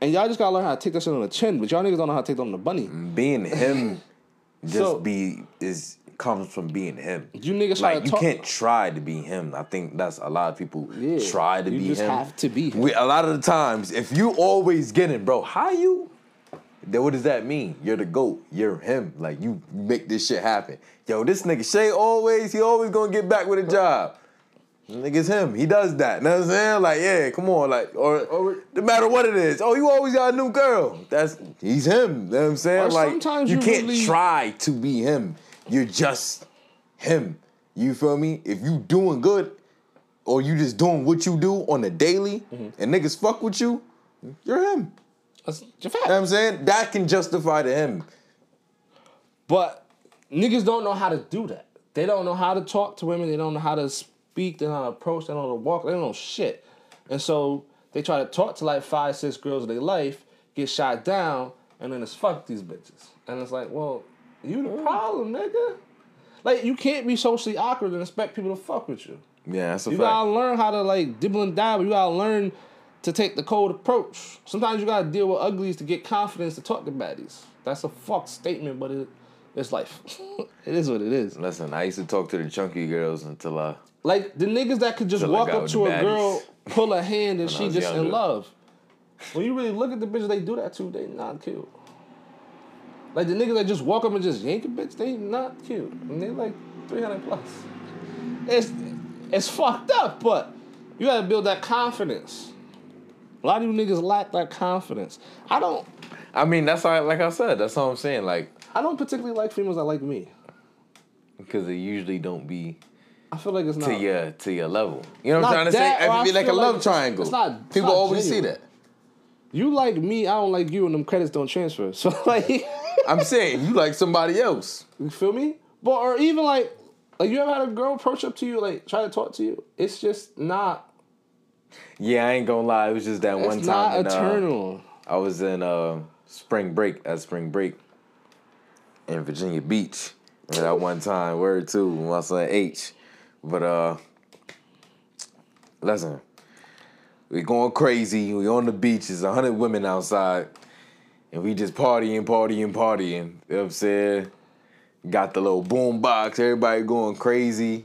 And y'all just gotta learn how to take that shit on the chin, but y'all niggas don't know how to take that on the bunny. Being him [CLEARS THROAT] just So- be is comes from being him. You niggas try like to you talk- can't try to be him. I think that's a lot of people Yeah, try to be him. you just have to be him. We, a lot of the times, if you always get it, bro, how you? Then what does that mean? You're the goat. You're him. Like you make this shit happen. Yo, this nigga Shay always he always gonna get back with a job. Nigga's him. He does that. You know what I'm saying? Like, yeah, come on, like, or, Or- no matter what it is. Oh, you always got a new girl. That's he's him. You know what I'm saying? Like, sometimes you you can't really- try to be him. You're just him. You feel me? If you doing good, or you just doing what you do on the daily, Mm-hmm. and niggas fuck with you, you're him. That's your You know what I'm saying? That can justify to him. But niggas don't know how to do that. They don't know how to talk to women. They don't know how to speak. They don't know how to approach. They don't know how to walk. They don't know shit. And so they try to talk to like five, six girls of their life, get shot down, and then it's fuck these bitches. And it's like, well, you the mm. problem, nigga. Like you can't be socially awkward and expect people to fuck with you. Yeah, that's a You fact. gotta learn how to like dibble and dabble. You gotta learn to take the cold approach. Sometimes you gotta deal with uglies to get confidence to talk to baddies. That's a fucked statement, but it, it's life. [LAUGHS] it is what it is. Listen, I used to talk to the chunky girls until I. Like the niggas that could just walk up to a girl, pull a hand, and she just in love. When you really look at the bitches they do that to, they not cute. Like the niggas that just walk up and just yank a bitch, they not cute. And they like 300 plus. It's it's fucked up, but you gotta build that confidence. A lot of you niggas lack that confidence. I don't I mean, that's all. Like I said, that's all I'm saying. Like, I don't particularly like females that like me. because they usually don't be I feel like it's not to your to your level. You know what I'm trying to that, say? or I It be like a love like triangle. it's not- it's People not always genuine. see that. You like me, I don't like you, and them credits don't transfer. [LAUGHS] So like I'm saying you like somebody else. You feel me? But or even like like you ever had a girl approach up to you, like try to talk to you? It's just not Yeah, I ain't gonna lie. It was just that one time. not in, uh, eternal. I was in uh, spring break at spring break in Virginia Beach. And that one time, word too, my son H. But uh listen, We going crazy. We on the beach. There's hundred women outside, and we just partying, partying, partying. You know what I'm saying? Got the little boom box. Everybody going crazy.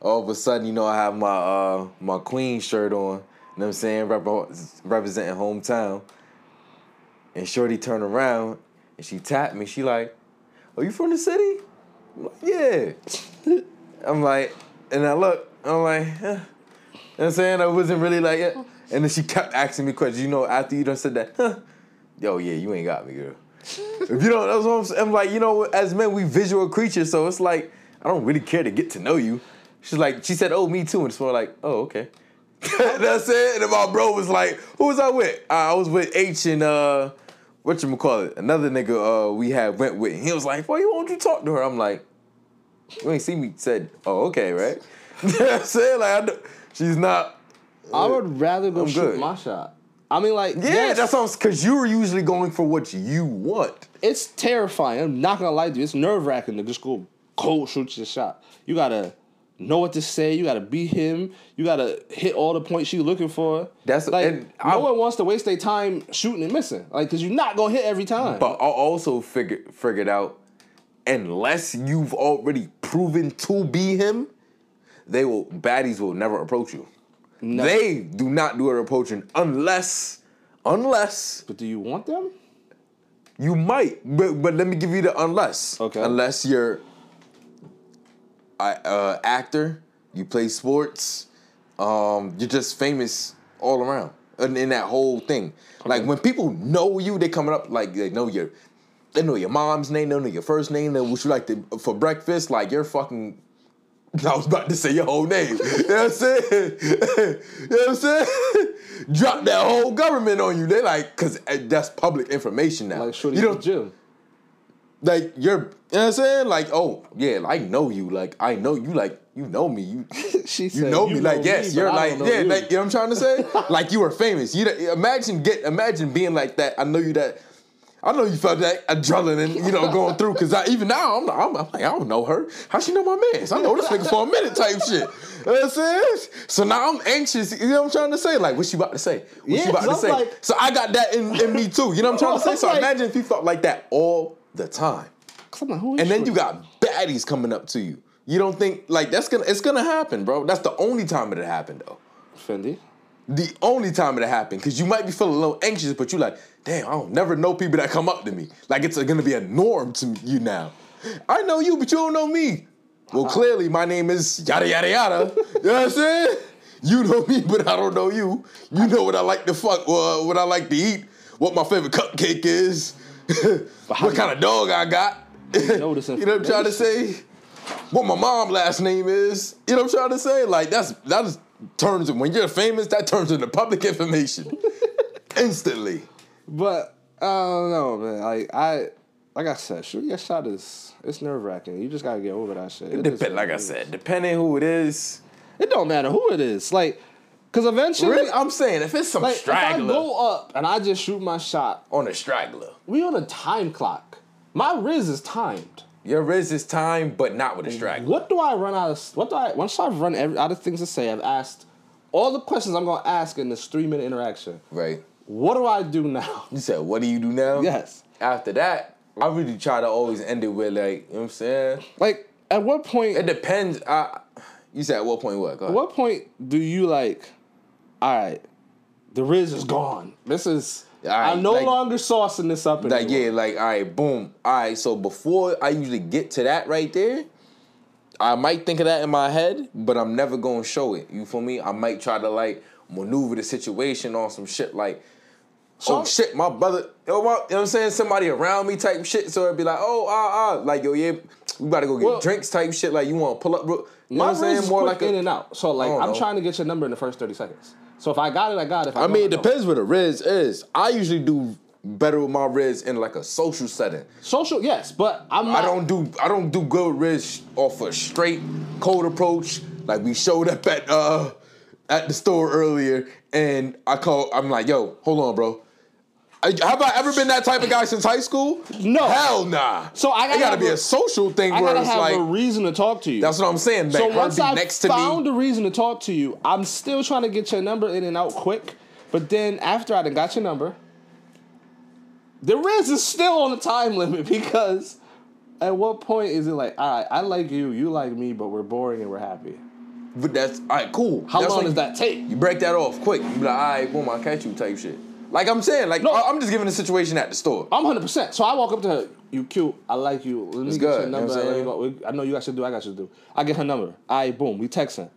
All of a sudden, you know, I have my uh my Queen shirt on. You know what I'm saying? Rep- representing hometown. And Shorty turned around and she tapped me. She like, "Are you from the city?" I'm like, "Yeah." [LAUGHS] I'm like, and I look. I'm like, huh. You know what I'm saying? I wasn't really like, it. And then she kept asking me questions. You know, after you done said that, huh? Yo, yeah, you ain't got me, girl. [LAUGHS] if you don't, that's what I'm saying. I'm like, you know, as men, we visual creatures, so it's like, I don't really care to get to know you. She's like, she said, oh, me too. And it's more like, oh, okay. [LAUGHS] that's it. And my bro was like, who was I with? Uh, I was with H and, uh, what you call it? Another nigga uh, we had went with. And He was like, why you won't you talk to her? I'm like, you ain't see me said, oh, okay, right? [LAUGHS] I'm saying? Like, I know, she's not. I would rather go I'm shoot good. my shot. I mean, like, Yeah, yes, that's what because you're usually going for what you want. it's terrifying. I'm not gonna lie to you. It's nerve wracking to just go cold shoot your shot. You gotta know what to say. You gotta be him. You gotta hit all the points you're looking for. That's- like and no I- one wants to waste their time shooting and missing. Like, cause you're not gonna hit every time. But I also figured figured out, unless you've already proven to be him, they will baddies will never approach you. They do not do an approaching unless, unless But do you want them? you might. But but let me give you the unless. Okay. Unless you're, a uh, actor, you play sports, um, you're just famous all around in, in that whole thing. Like when people know you, they coming up like they know your, they know your mom's name, they know your first name, they know what you like to, for breakfast. Like you're fucking. [LAUGHS] I was about to say your whole name. you know what I'm saying? [LAUGHS] you know what I'm saying? [LAUGHS] Drop that whole government on you. They like, cause uh, that's public information now. Like, shorty you don't the like you're you know what I'm saying? Like, oh yeah, I know you. Like I know you like you know me. You She you said, know "You me. Like, know yes, me, you're like, yeah, you." like you know what I'm trying to say? like you were famous. You know, imagine get imagine being like that. I know you that I know you felt that adrenaline, you know, going through. Cause I even now I'm, I'm, I'm like, I don't know her. How she know my man? I know this nigga for a minute type shit. You know what I'm saying? So now I'm anxious. You know what I'm trying to say? Like, what she about to say? What Yeah, she about to I'm say? like- so I got that in, in me too. You know what I'm trying to [LAUGHS] say? So like- imagine if you felt like that all the time. like, And then you got baddies coming up to you. You don't think like that's gonna it's gonna happen, bro. That's the only time it happened though. Fendi. The only time it happened. Cause you might be feeling a little anxious, but you like, damn, I don't never know people that come up to me. Like it's gonna be a norm to you now. I know you, but you don't know me. Well, clearly my name is yada yada yada. you know what I'm saying? You know me, but I don't know you. You know what I like to fuck, uh, what I like to eat, what my favorite cupcake is, [LAUGHS] what kind of dog I got. you know what [LAUGHS] I'm trying to say? What my mom last name is. You know what I'm trying to say? Like that's that is turns when you're famous, that turns into public [LAUGHS] information. Instantly. But I don't know, man. Like I, like I said, shooting your shot is it's nerve wracking. You just gotta get over that shit. It, is Dep- what like I said, depending who it is. it don't matter who it is. Like, cause eventually, Really, I'm saying if it's some like if I go up and I just shoot my shot, on a straggler, we on a time clock. My Riz is timed. your riz is timed, but not with a straggler. What do I run out of? What do I? Once I've run every, out of things to say, I've asked all the questions I'm gonna ask in this three minute interaction. Right. What do I do now? You said, what do you do now? Yes. After that, I really try to always end it with like, you know what I'm saying? Like, at what point? It depends. I, you said at what point what? At what point do you like? All right, the Riz is gone. This is. Right, I'm no like- longer saucing this up anymore. Like yeah, like all right, boom. All right, so before I usually get to that right there, I might think of that in my head, but I'm never gonna show it. You feel me? I might try to like maneuver the situation on some shit like, oh So- shit, my brother, yo, my, you know what I'm saying? Somebody around me type shit. So it'd be like, oh ah ah, like yo yeah, we about to go get Well- drinks type shit. Like you want to pull up, bro? You know My what I'm Riz saying? is More like in a. and out. So like, I don't I'm know. trying to get your number in the first thirty seconds. So if I got it, I got it. If I, I mean, it don't. depends what a Riz is. I usually do better with my Riz in like a social setting. Social, yes, but I'm not. I don't do I don't do good risk off a straight cold approach. Like we showed up at uh at the store earlier and I call I'm like, yo, hold on, bro. Have I ever been that type of guy since high school? No. Hell nah. So I gotta gotta be a- a, social thing I gotta it's have like a reason to talk to you. that's what I'm saying. so once I next to found me. a reason to talk to you, I'm still trying to get your number in and out quick. But then after I done got your number, the riz is still on the time [LAUGHS] limit because at what point is it like, all right, I like you, you like me, but we're boring and we're happy. But that's all right, cool. How That's long does you- that take? You break that off quick. You be like, all right, boom, I'll catch you type shit. Like I'm saying, like No. I- I'm just giving a situation at the store. I'm hundred percent. So I walk up to her. You cute. I like you. Let me It's get good, your you know number. I'm Let me saying? go. I know you got shit to do. I got shit to do. I get her number. Right, boom. We texting.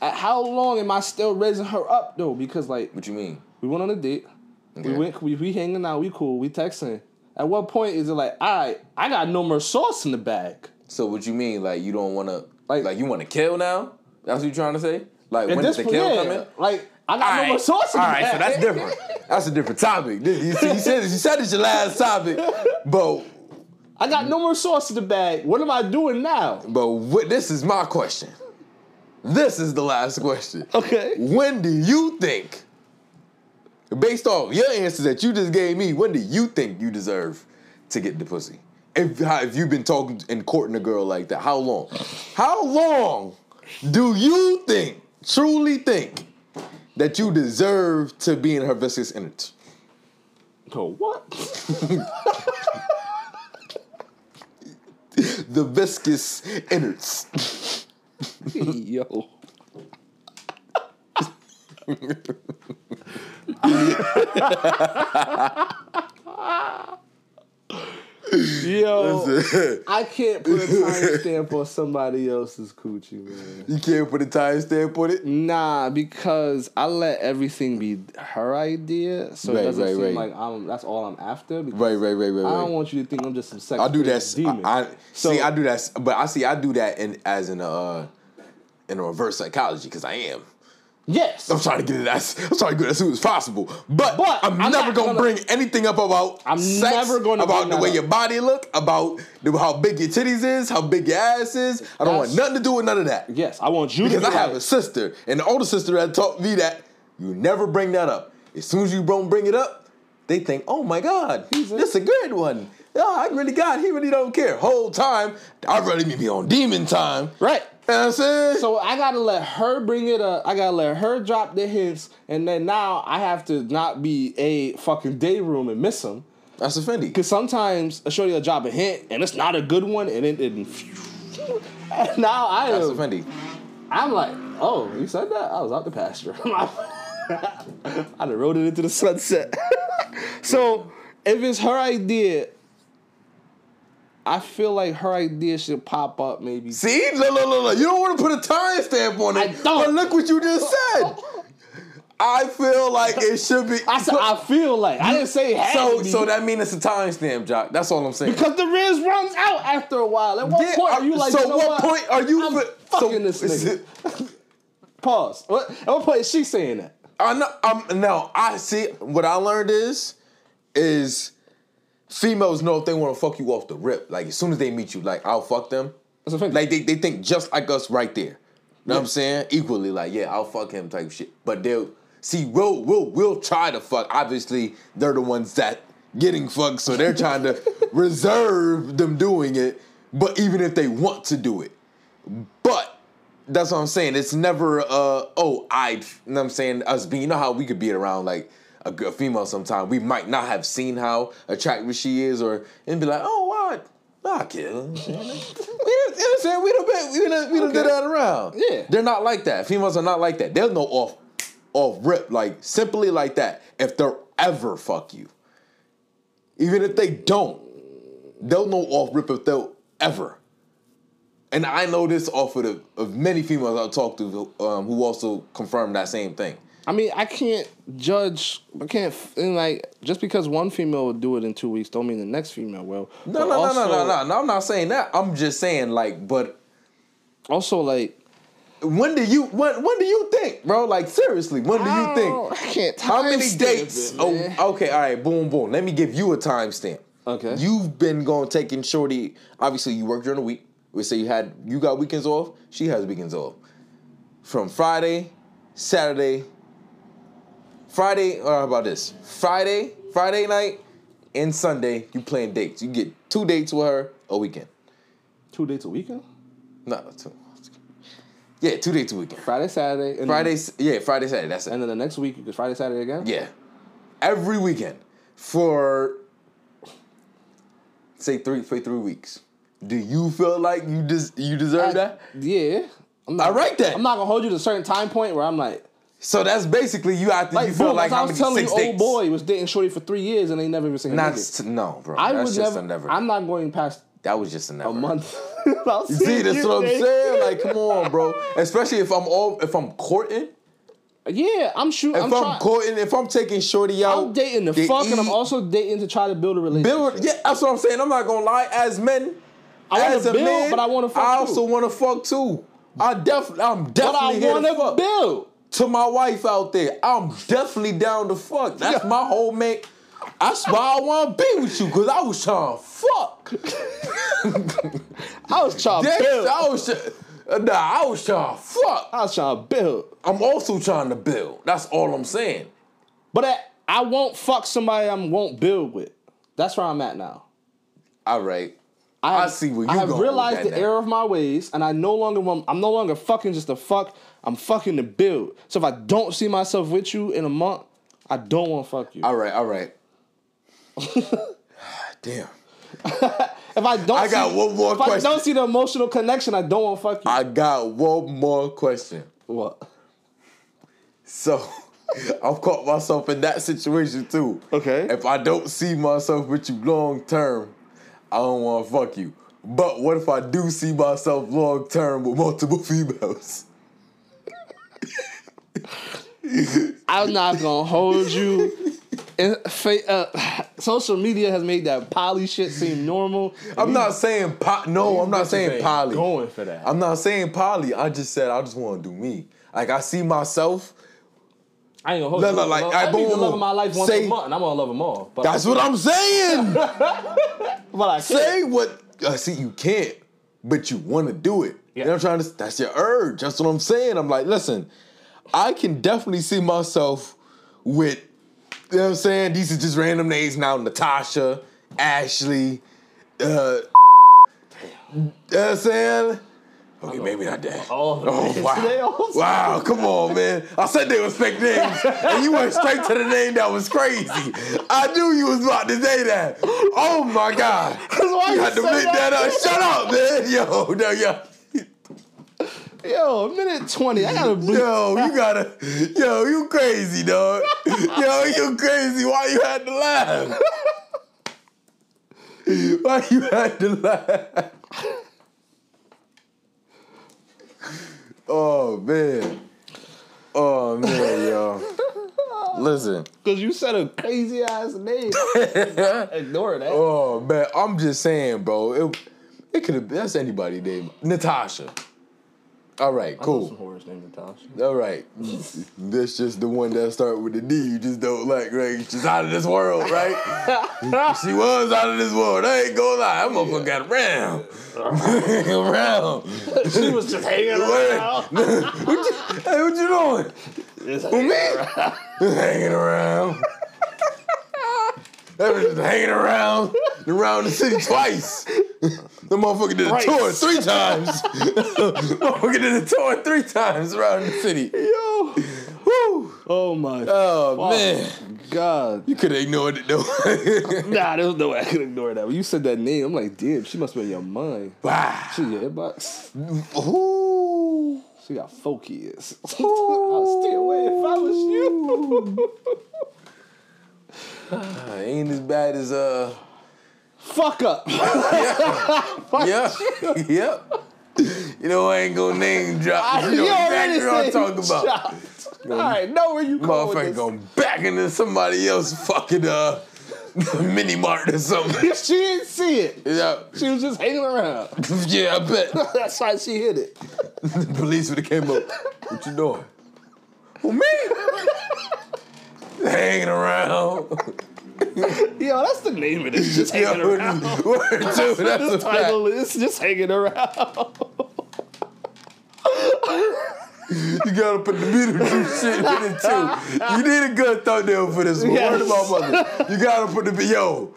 At how long am I still raising her up though? Because like What you mean? we went on a date. We went. We, we hanging out. We cool. We texting. At what point is it like, all right, I got no more sauce in the bag? So what you mean? Like you don't want to Like- like, you want to kill now? That's what you trying to say? Like when does the point, kill yeah, come in? like I got no more sauce in the bag. so that's different. That's a different topic. This- You, see, you said you said it's your last topic, but I got no more sauce in the bag. What am I doing now? but what, this is my question. This is the last question. Okay. When do you think, based off your answers that you just gave me, when do you think you deserve to get the pussy? If how- if you've been talking and courting a girl like that, how long? How long do you think, truly think, that you deserve to be in her viscous innards? Oh what? [LAUGHS] The viscous innards. [LAUGHS] Yo. [LAUGHS] Yo, I can't put a timestamp on somebody else's coochie, man. you can't put a timestamp on it. Nah, because I let everything be her idea, so Right, it doesn't right, seem right. like I'm. That's all I'm after. Right, right, right, right, I don't want you to think I'm just some sex. I do that. demon. I, I So- see. I do that, but I see. I do that in as in a uh, in a reverse psychology because I am. Yes. I'm trying to get it as I'm trying to get it as soon as possible. But, But I'm, I'm never gonna, gonna- bring anything up about I'm sex, never gonna about the way up. your body look, about the, how big your titties is, how big your ass is. I don't want nothing to do with none of that. Yes, I want you Because. I have a sister, and the older sister that taught me that you never bring that up. As soon as you don't bring it up, they think, "Oh my God, He's a- this is a good one." Oh, I really got. He really don't care. Whole time, I really be on demon time. right. You know what I'm saying? So I gotta let her bring it up. I gotta let her drop the hints, and then now I have to not be a fucking day room and miss them. that's offending. Cause sometimes a shorty will drop a hint and it's not a good one, and it didn't. And [LAUGHS] now I That's am. offending. I'm like, oh, you said that? I was out the pasture. [LAUGHS] I done rode it into the sunset. [LAUGHS] so if it's her idea, I feel like her idea should pop up maybe. See, look, look, look, look. You don't want to put a timestamp on it. I don't. But look what you just said. I feel like it should be. I said I feel like I didn't say it had so, to be. so that means it's a timestamp, Jock. That's all I'm saying. because the Riz runs out after a while. At what Yeah, point are you like? so you know what what point are you I'm fucking so- this is nigga? Pause. What, at what point is she saying that? I know. Um, no, I see. What I learned is, is females know if they want to fuck you off the rip. Like as soon as they meet you, like I'll fuck them. Like they, they think just like us right there. You know what I'm saying? Equally, like yeah, I'll fuck him type shit. But they'll see. We'll we'll we'll try to fuck. Obviously, they're the ones that getting fucked, so they're trying to [LAUGHS] reserve them doing it. But even if they want to do it, but that's what I'm saying. It's never uh oh I you know what I'm saying us being you know how we could be around like a, a female sometime. We might not have seen how attractive she is or and be like, oh what? Nah, kid. You know what I'm [LAUGHS] we done, you know what I'm saying? We done been, we done, we done did that around. Yeah. They're not like that. Females are not like that. They'll know off off rip, like simply like that, if they'll ever fuck you. Even if they don't, they'll know off rip if they'll ever. And I know this off of the of many females I've talked to um, who also confirm that same thing. I mean, I can't judge. I can't and like just because one female will do it in two weeks, don't mean the next female will. No, But no, no, also, no, no, no, no. I'm not saying that. I'm just saying like, but Also, like when do you when when do you think, bro? Like seriously, when do you think? I can't. How many dates? it, oh, okay, all right, boom, boom. Let me give you a timestamp. Okay. You've been going taking shorty. Obviously, you work during the week. We say you had you got weekends off. She has weekends off. From Friday, Saturday, Friday. Or how about this? Friday, Friday night and Sunday, you playing dates. You get two dates with her a weekend. Two dates a weekend. No, two. Yeah, two dates a weekend. Friday, Saturday, and Friday, yeah, Friday, Saturday. That's it. and then the next week is Friday, Saturday again. Yeah, every weekend for say three for three weeks. Do you feel like you des- you deserve that? Yeah. I'm not, I write that. I'm not gonna hold you to a certain time point where I'm like, So that's basically you have to. like, you feel like I was many telling you, old boy was dating shorty for three years and they never even seen Not nigga. no, bro. I that's would just never. a never. I'm not going past that was just a never. a month. [LAUGHS] You see, that's what I'm saying. Like, come [LAUGHS] on, bro. Especially if I'm all if I'm courting. Yeah, I'm shooting. If I'm, I'm, courting, if I'm taking shorty out, I'm dating the fuck, and I'm also dating to try to build a relationship. build. Yeah, that's what I'm saying. I'm not gonna lie. As men, I as a build, man, but I wanna fuck I also want to fuck too. I definitely, I'm definitely. but I want to to fuck. build. To my wife out there. I'm definitely down to fuck. That's my whole man. That's why I want to be with you, cause I was trying [LAUGHS] to uh, fuck. I was trying to build. I was. Nah, I was trying to fuck. I was trying to build. I'm also trying to build. That's all I'm saying. But I, I won't fuck somebody I won't build with. That's where I'm at now. All right. I, I see where I you have going with realized the now. error of my ways, and I no longer want. I'm no longer fucking just to fuck. I'm fucking the build. So if I don't see myself with you in a month, I don't want to fuck you. All right. All right. [SIGHS] Damn. [LAUGHS] if I don't, I got see, one more if I don't see the emotional connection, I don't want to fuck you. I got one more question. what? So, [LAUGHS] I've caught myself in that situation too. Okay. If I don't see myself with you long term, I don't want to fuck you. But what if I do see myself long term with multiple [LAUGHS] females? [LAUGHS] I'm not gonna hold you. And fa- uh, social media has made that poly shit seem normal. I'm not saying po- no. I'm not saying ain't poly. going for that. I'm not saying poly. I just said I just want to do me. Like I see myself. I ain't gonna hold No, you. no, like, I I- need the love of my life once say- a month, and I'm gonna love them all. But, That's what I'm saying. [LAUGHS] but I can't. Say what. I see you can't, but you want to do it. You know what I'm trying to. That's your urge. That's what I'm saying. I'm like, listen, I can definitely see myself with. You know what I'm saying? These are just random names now. Natasha, Ashley, uh, you know what I'm saying? Okay, maybe not that. Oh, Oh wow! Wow! Come on, man! I said they was fake names, [LAUGHS] and you went straight to the name that was crazy. I knew you was about to say that. Oh my god! why You you had to say make that? that up. Shut up, man! Yo, no, yo, Yo, a minute twenty. I gotta yo, you gotta, yo, you crazy, dog. Yo, you crazy. Why you had to laugh? Why you had to laugh? [LAUGHS] Oh man. Oh man, yo. Listen. Cause you said a crazy ass name. [LAUGHS] Ignore that. Oh man, I'm just saying, bro. It, it could have that's anybody name. Natasha. All right, cool. Some cool. horse named Natasha. All right. [LAUGHS] That's just the one that start with the D you just don't like, right? She's out of this world, right? [LAUGHS] she was out of this world. I ain't gonna lie. That motherfucker got around. [LAUGHS] around. She was just hanging around. what you, hey, what you doing? Just Who, me? hanging around. That was just hanging around around the city twice. The motherfucker did a tour three [LAUGHS] times. [LAUGHS] motherfucker did a tour three times around the city. Yo. Woo. Oh my. Oh fuck. man, God. you could have ignored it though. [LAUGHS] Nah, there's no way I could ignore that. When you said that name, I'm like, damn, she must be in your mind. wow. She your inbox. Ooh. She got four kids. I'll stay away if I was you. Uh, ain't as bad as uh. Fuck up. [LAUGHS] Yeah. yep. You know I ain't gonna name drop. You know exactly what I'm talking about. All right, know where you going with this. going back into somebody else fucking uh [LAUGHS] mini mart or something. [LAUGHS] She didn't see it. Yeah, She was just hanging around. yeah, I bet. That's why she hit it. the police would have came up. What you doing? Well, me hanging around. [LAUGHS] Yo, that's the name of this. Just hanging Yo, around. word two, that's a This title is just hanging around. You gotta put the Beetlejuice shit in it too. You need a good thumbnail for this one. Word to my mother. You gotta put the yo.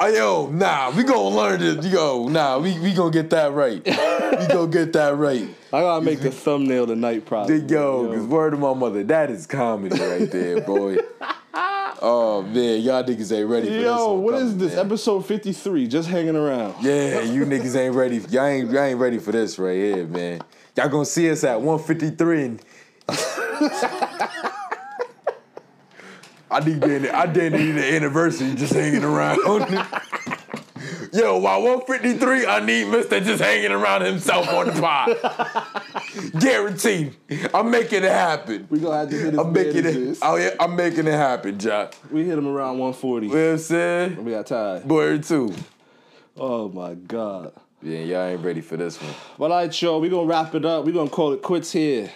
Uh, yo, nah, we gonna learn this. Yo, nah, we, we gonna get that right. We gonna get that right. I gotta make the thumbnail tonight, probably. Yo, cause word to my mother, that is comedy right there, boy. Oh man, y'all niggas ain't ready for this. Yo, one what is coming, this? man. Episode 53, just hanging around. Yeah, you niggas ain't ready. Y'all ain't y'all ain't ready for this right here, man. Y'all gonna see us at 153 and [LAUGHS] I need the, I didn't need the anniversary just hanging around. [LAUGHS] Yo, while 153, I need Mister just hanging around himself on the pod. [LAUGHS] Guaranteed. I'm making it happen. We gonna have to hit his I'm making it. managers. Oh yeah, I'm making it happen, Jack. We hit him around 140. You know what I'm saying? We got tied. Word too. Oh my god. Yeah, y'all ain't ready for this one. But all right, yo, we gonna wrap it up. we gonna call it quits here.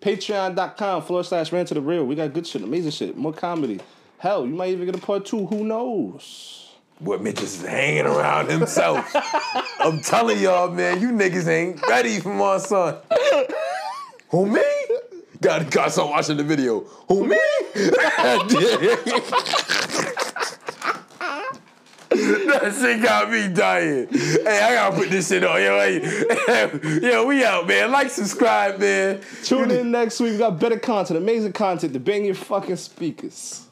Patreon.com forward slash Rant of the Real. We got good shit, amazing shit, more comedy. Hell, you might even get a part two. Who knows? What Mitch is hanging around himself. [LAUGHS] I'm telling y'all, man, you niggas ain't ready for my son. Who me? Got got some watching the video. Who me? [LAUGHS] that shit got me dying. Hey, I gotta put this shit on. Yo, hey, [LAUGHS] yo, we out, man. Like, subscribe, man. Tune in next week. We got better content, amazing content to bang your fucking speakers.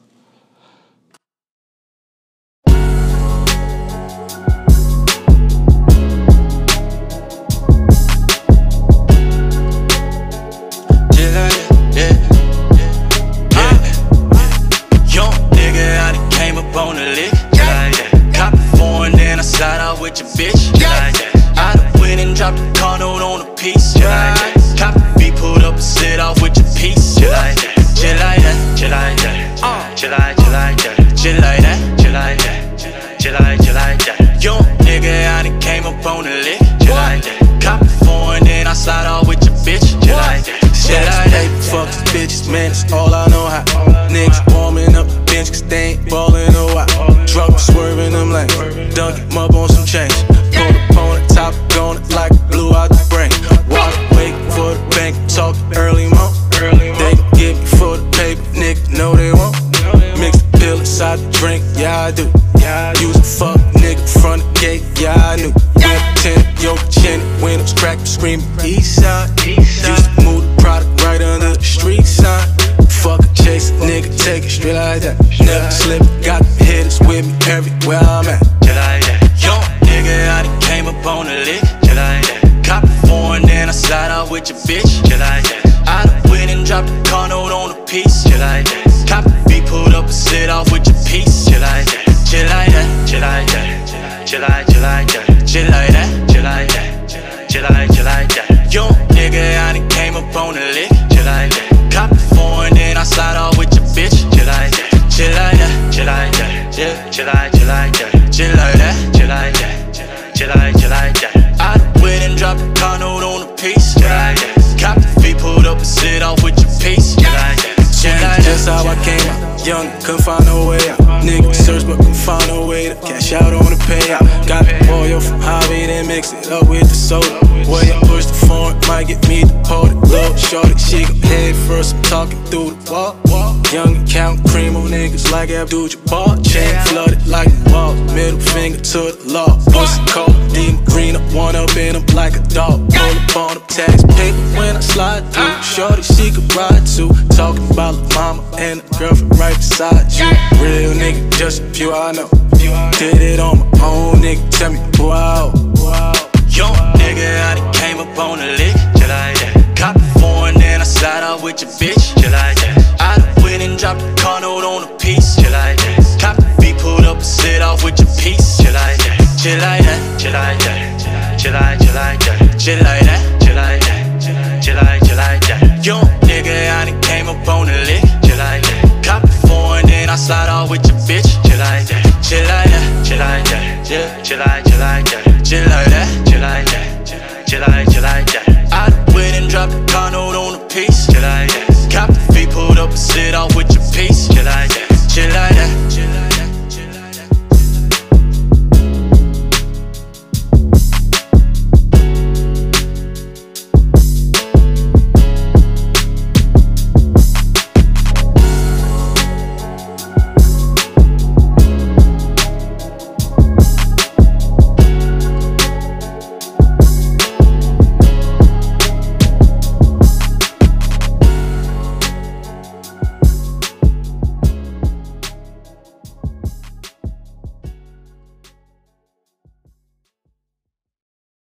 With your bitch. Yeah. I done went and dropped a car note on a piece. Yeah. Cop beat, pulled up and sit off with your piece. Yeah, like that. Chill like that. Uh. Chill like that. Chill like, chill that. Chill like that. Chill like that. Chill like, chill that. Young nigga, I done came up on the lick. Chill. Cop a foreign, then I slide off with your bitch. Chill. Shit, I fuck bitches, man, that's all I know how. Niggas warming up the bench, cause they ain't ballin' a while. Drunk, swerving them lanes, dunk him up on some chains. Pull up on top, going like blew out the brain. Walk, wait for the bank, talk early morning. They gon' get me for the paper, nigga, no they won't. Mix the pill inside the drink, yeah I do. Use a fuck nigga front the gate, yeah I knew. Whip tinted, yo chin, windows cracked, screaming east side. Used to move product right under the street sign. Fuck a chase, nigga, take it straight like that. Never slip, got the hitters with me everywhere I'm at. Just like that. Young nigga, I done came up on the lick. Just like that. Cop a foreign, then I slide out with your bitch. Just like that. I done went and dropped a car note on a piece. Just like that. Cop a beat, pulled up and sit off with your piece. Just like that. Chill like that. Chill like that. Chill like, chill like that. Chill like that. Chill, like, chill like that. Chill like that. Chill like that. Chill like, chill like that. I went and dropped a car note on a piece. Chill like that. Cop the feet, pulled up and sit off with your piece. Chill like that. Chill like that. Just how I came out. Young, couldn't find no way out. Nigga search, but couldn't find no way to cash out on the payout. Got the oil from Hobby, then mix it up with the soda. Way I push the phone, might get me deported. Little shorty, she go head first, I'm talking through the wall. Young account, cream on niggas like Abdul Jabbar. Chain flooded like a wall. Middle finger to the law. Pussy cold, demon green, up one up in him like a dog. Pull up on the tax paper when I slide through. Shorty, she could ride too. Talking about the mama and the girlfriend right beside you. Real nigga, just a few I know. Did it on my own, nigga. Tell me who I owe. Young nigga, I done came up on the lick. Just like that. Cop a foreign, then I slide out with your bitch. Just like that. I done went and dropped a car note on a piece. Just like that. Cop the beat, pulled up and sit off with your piece. Just like that. Chill like that. Chill like that. Chill like, chill like that. Chill like that. Chill like that. I slide off with your bitch. Chill like. Chill like that.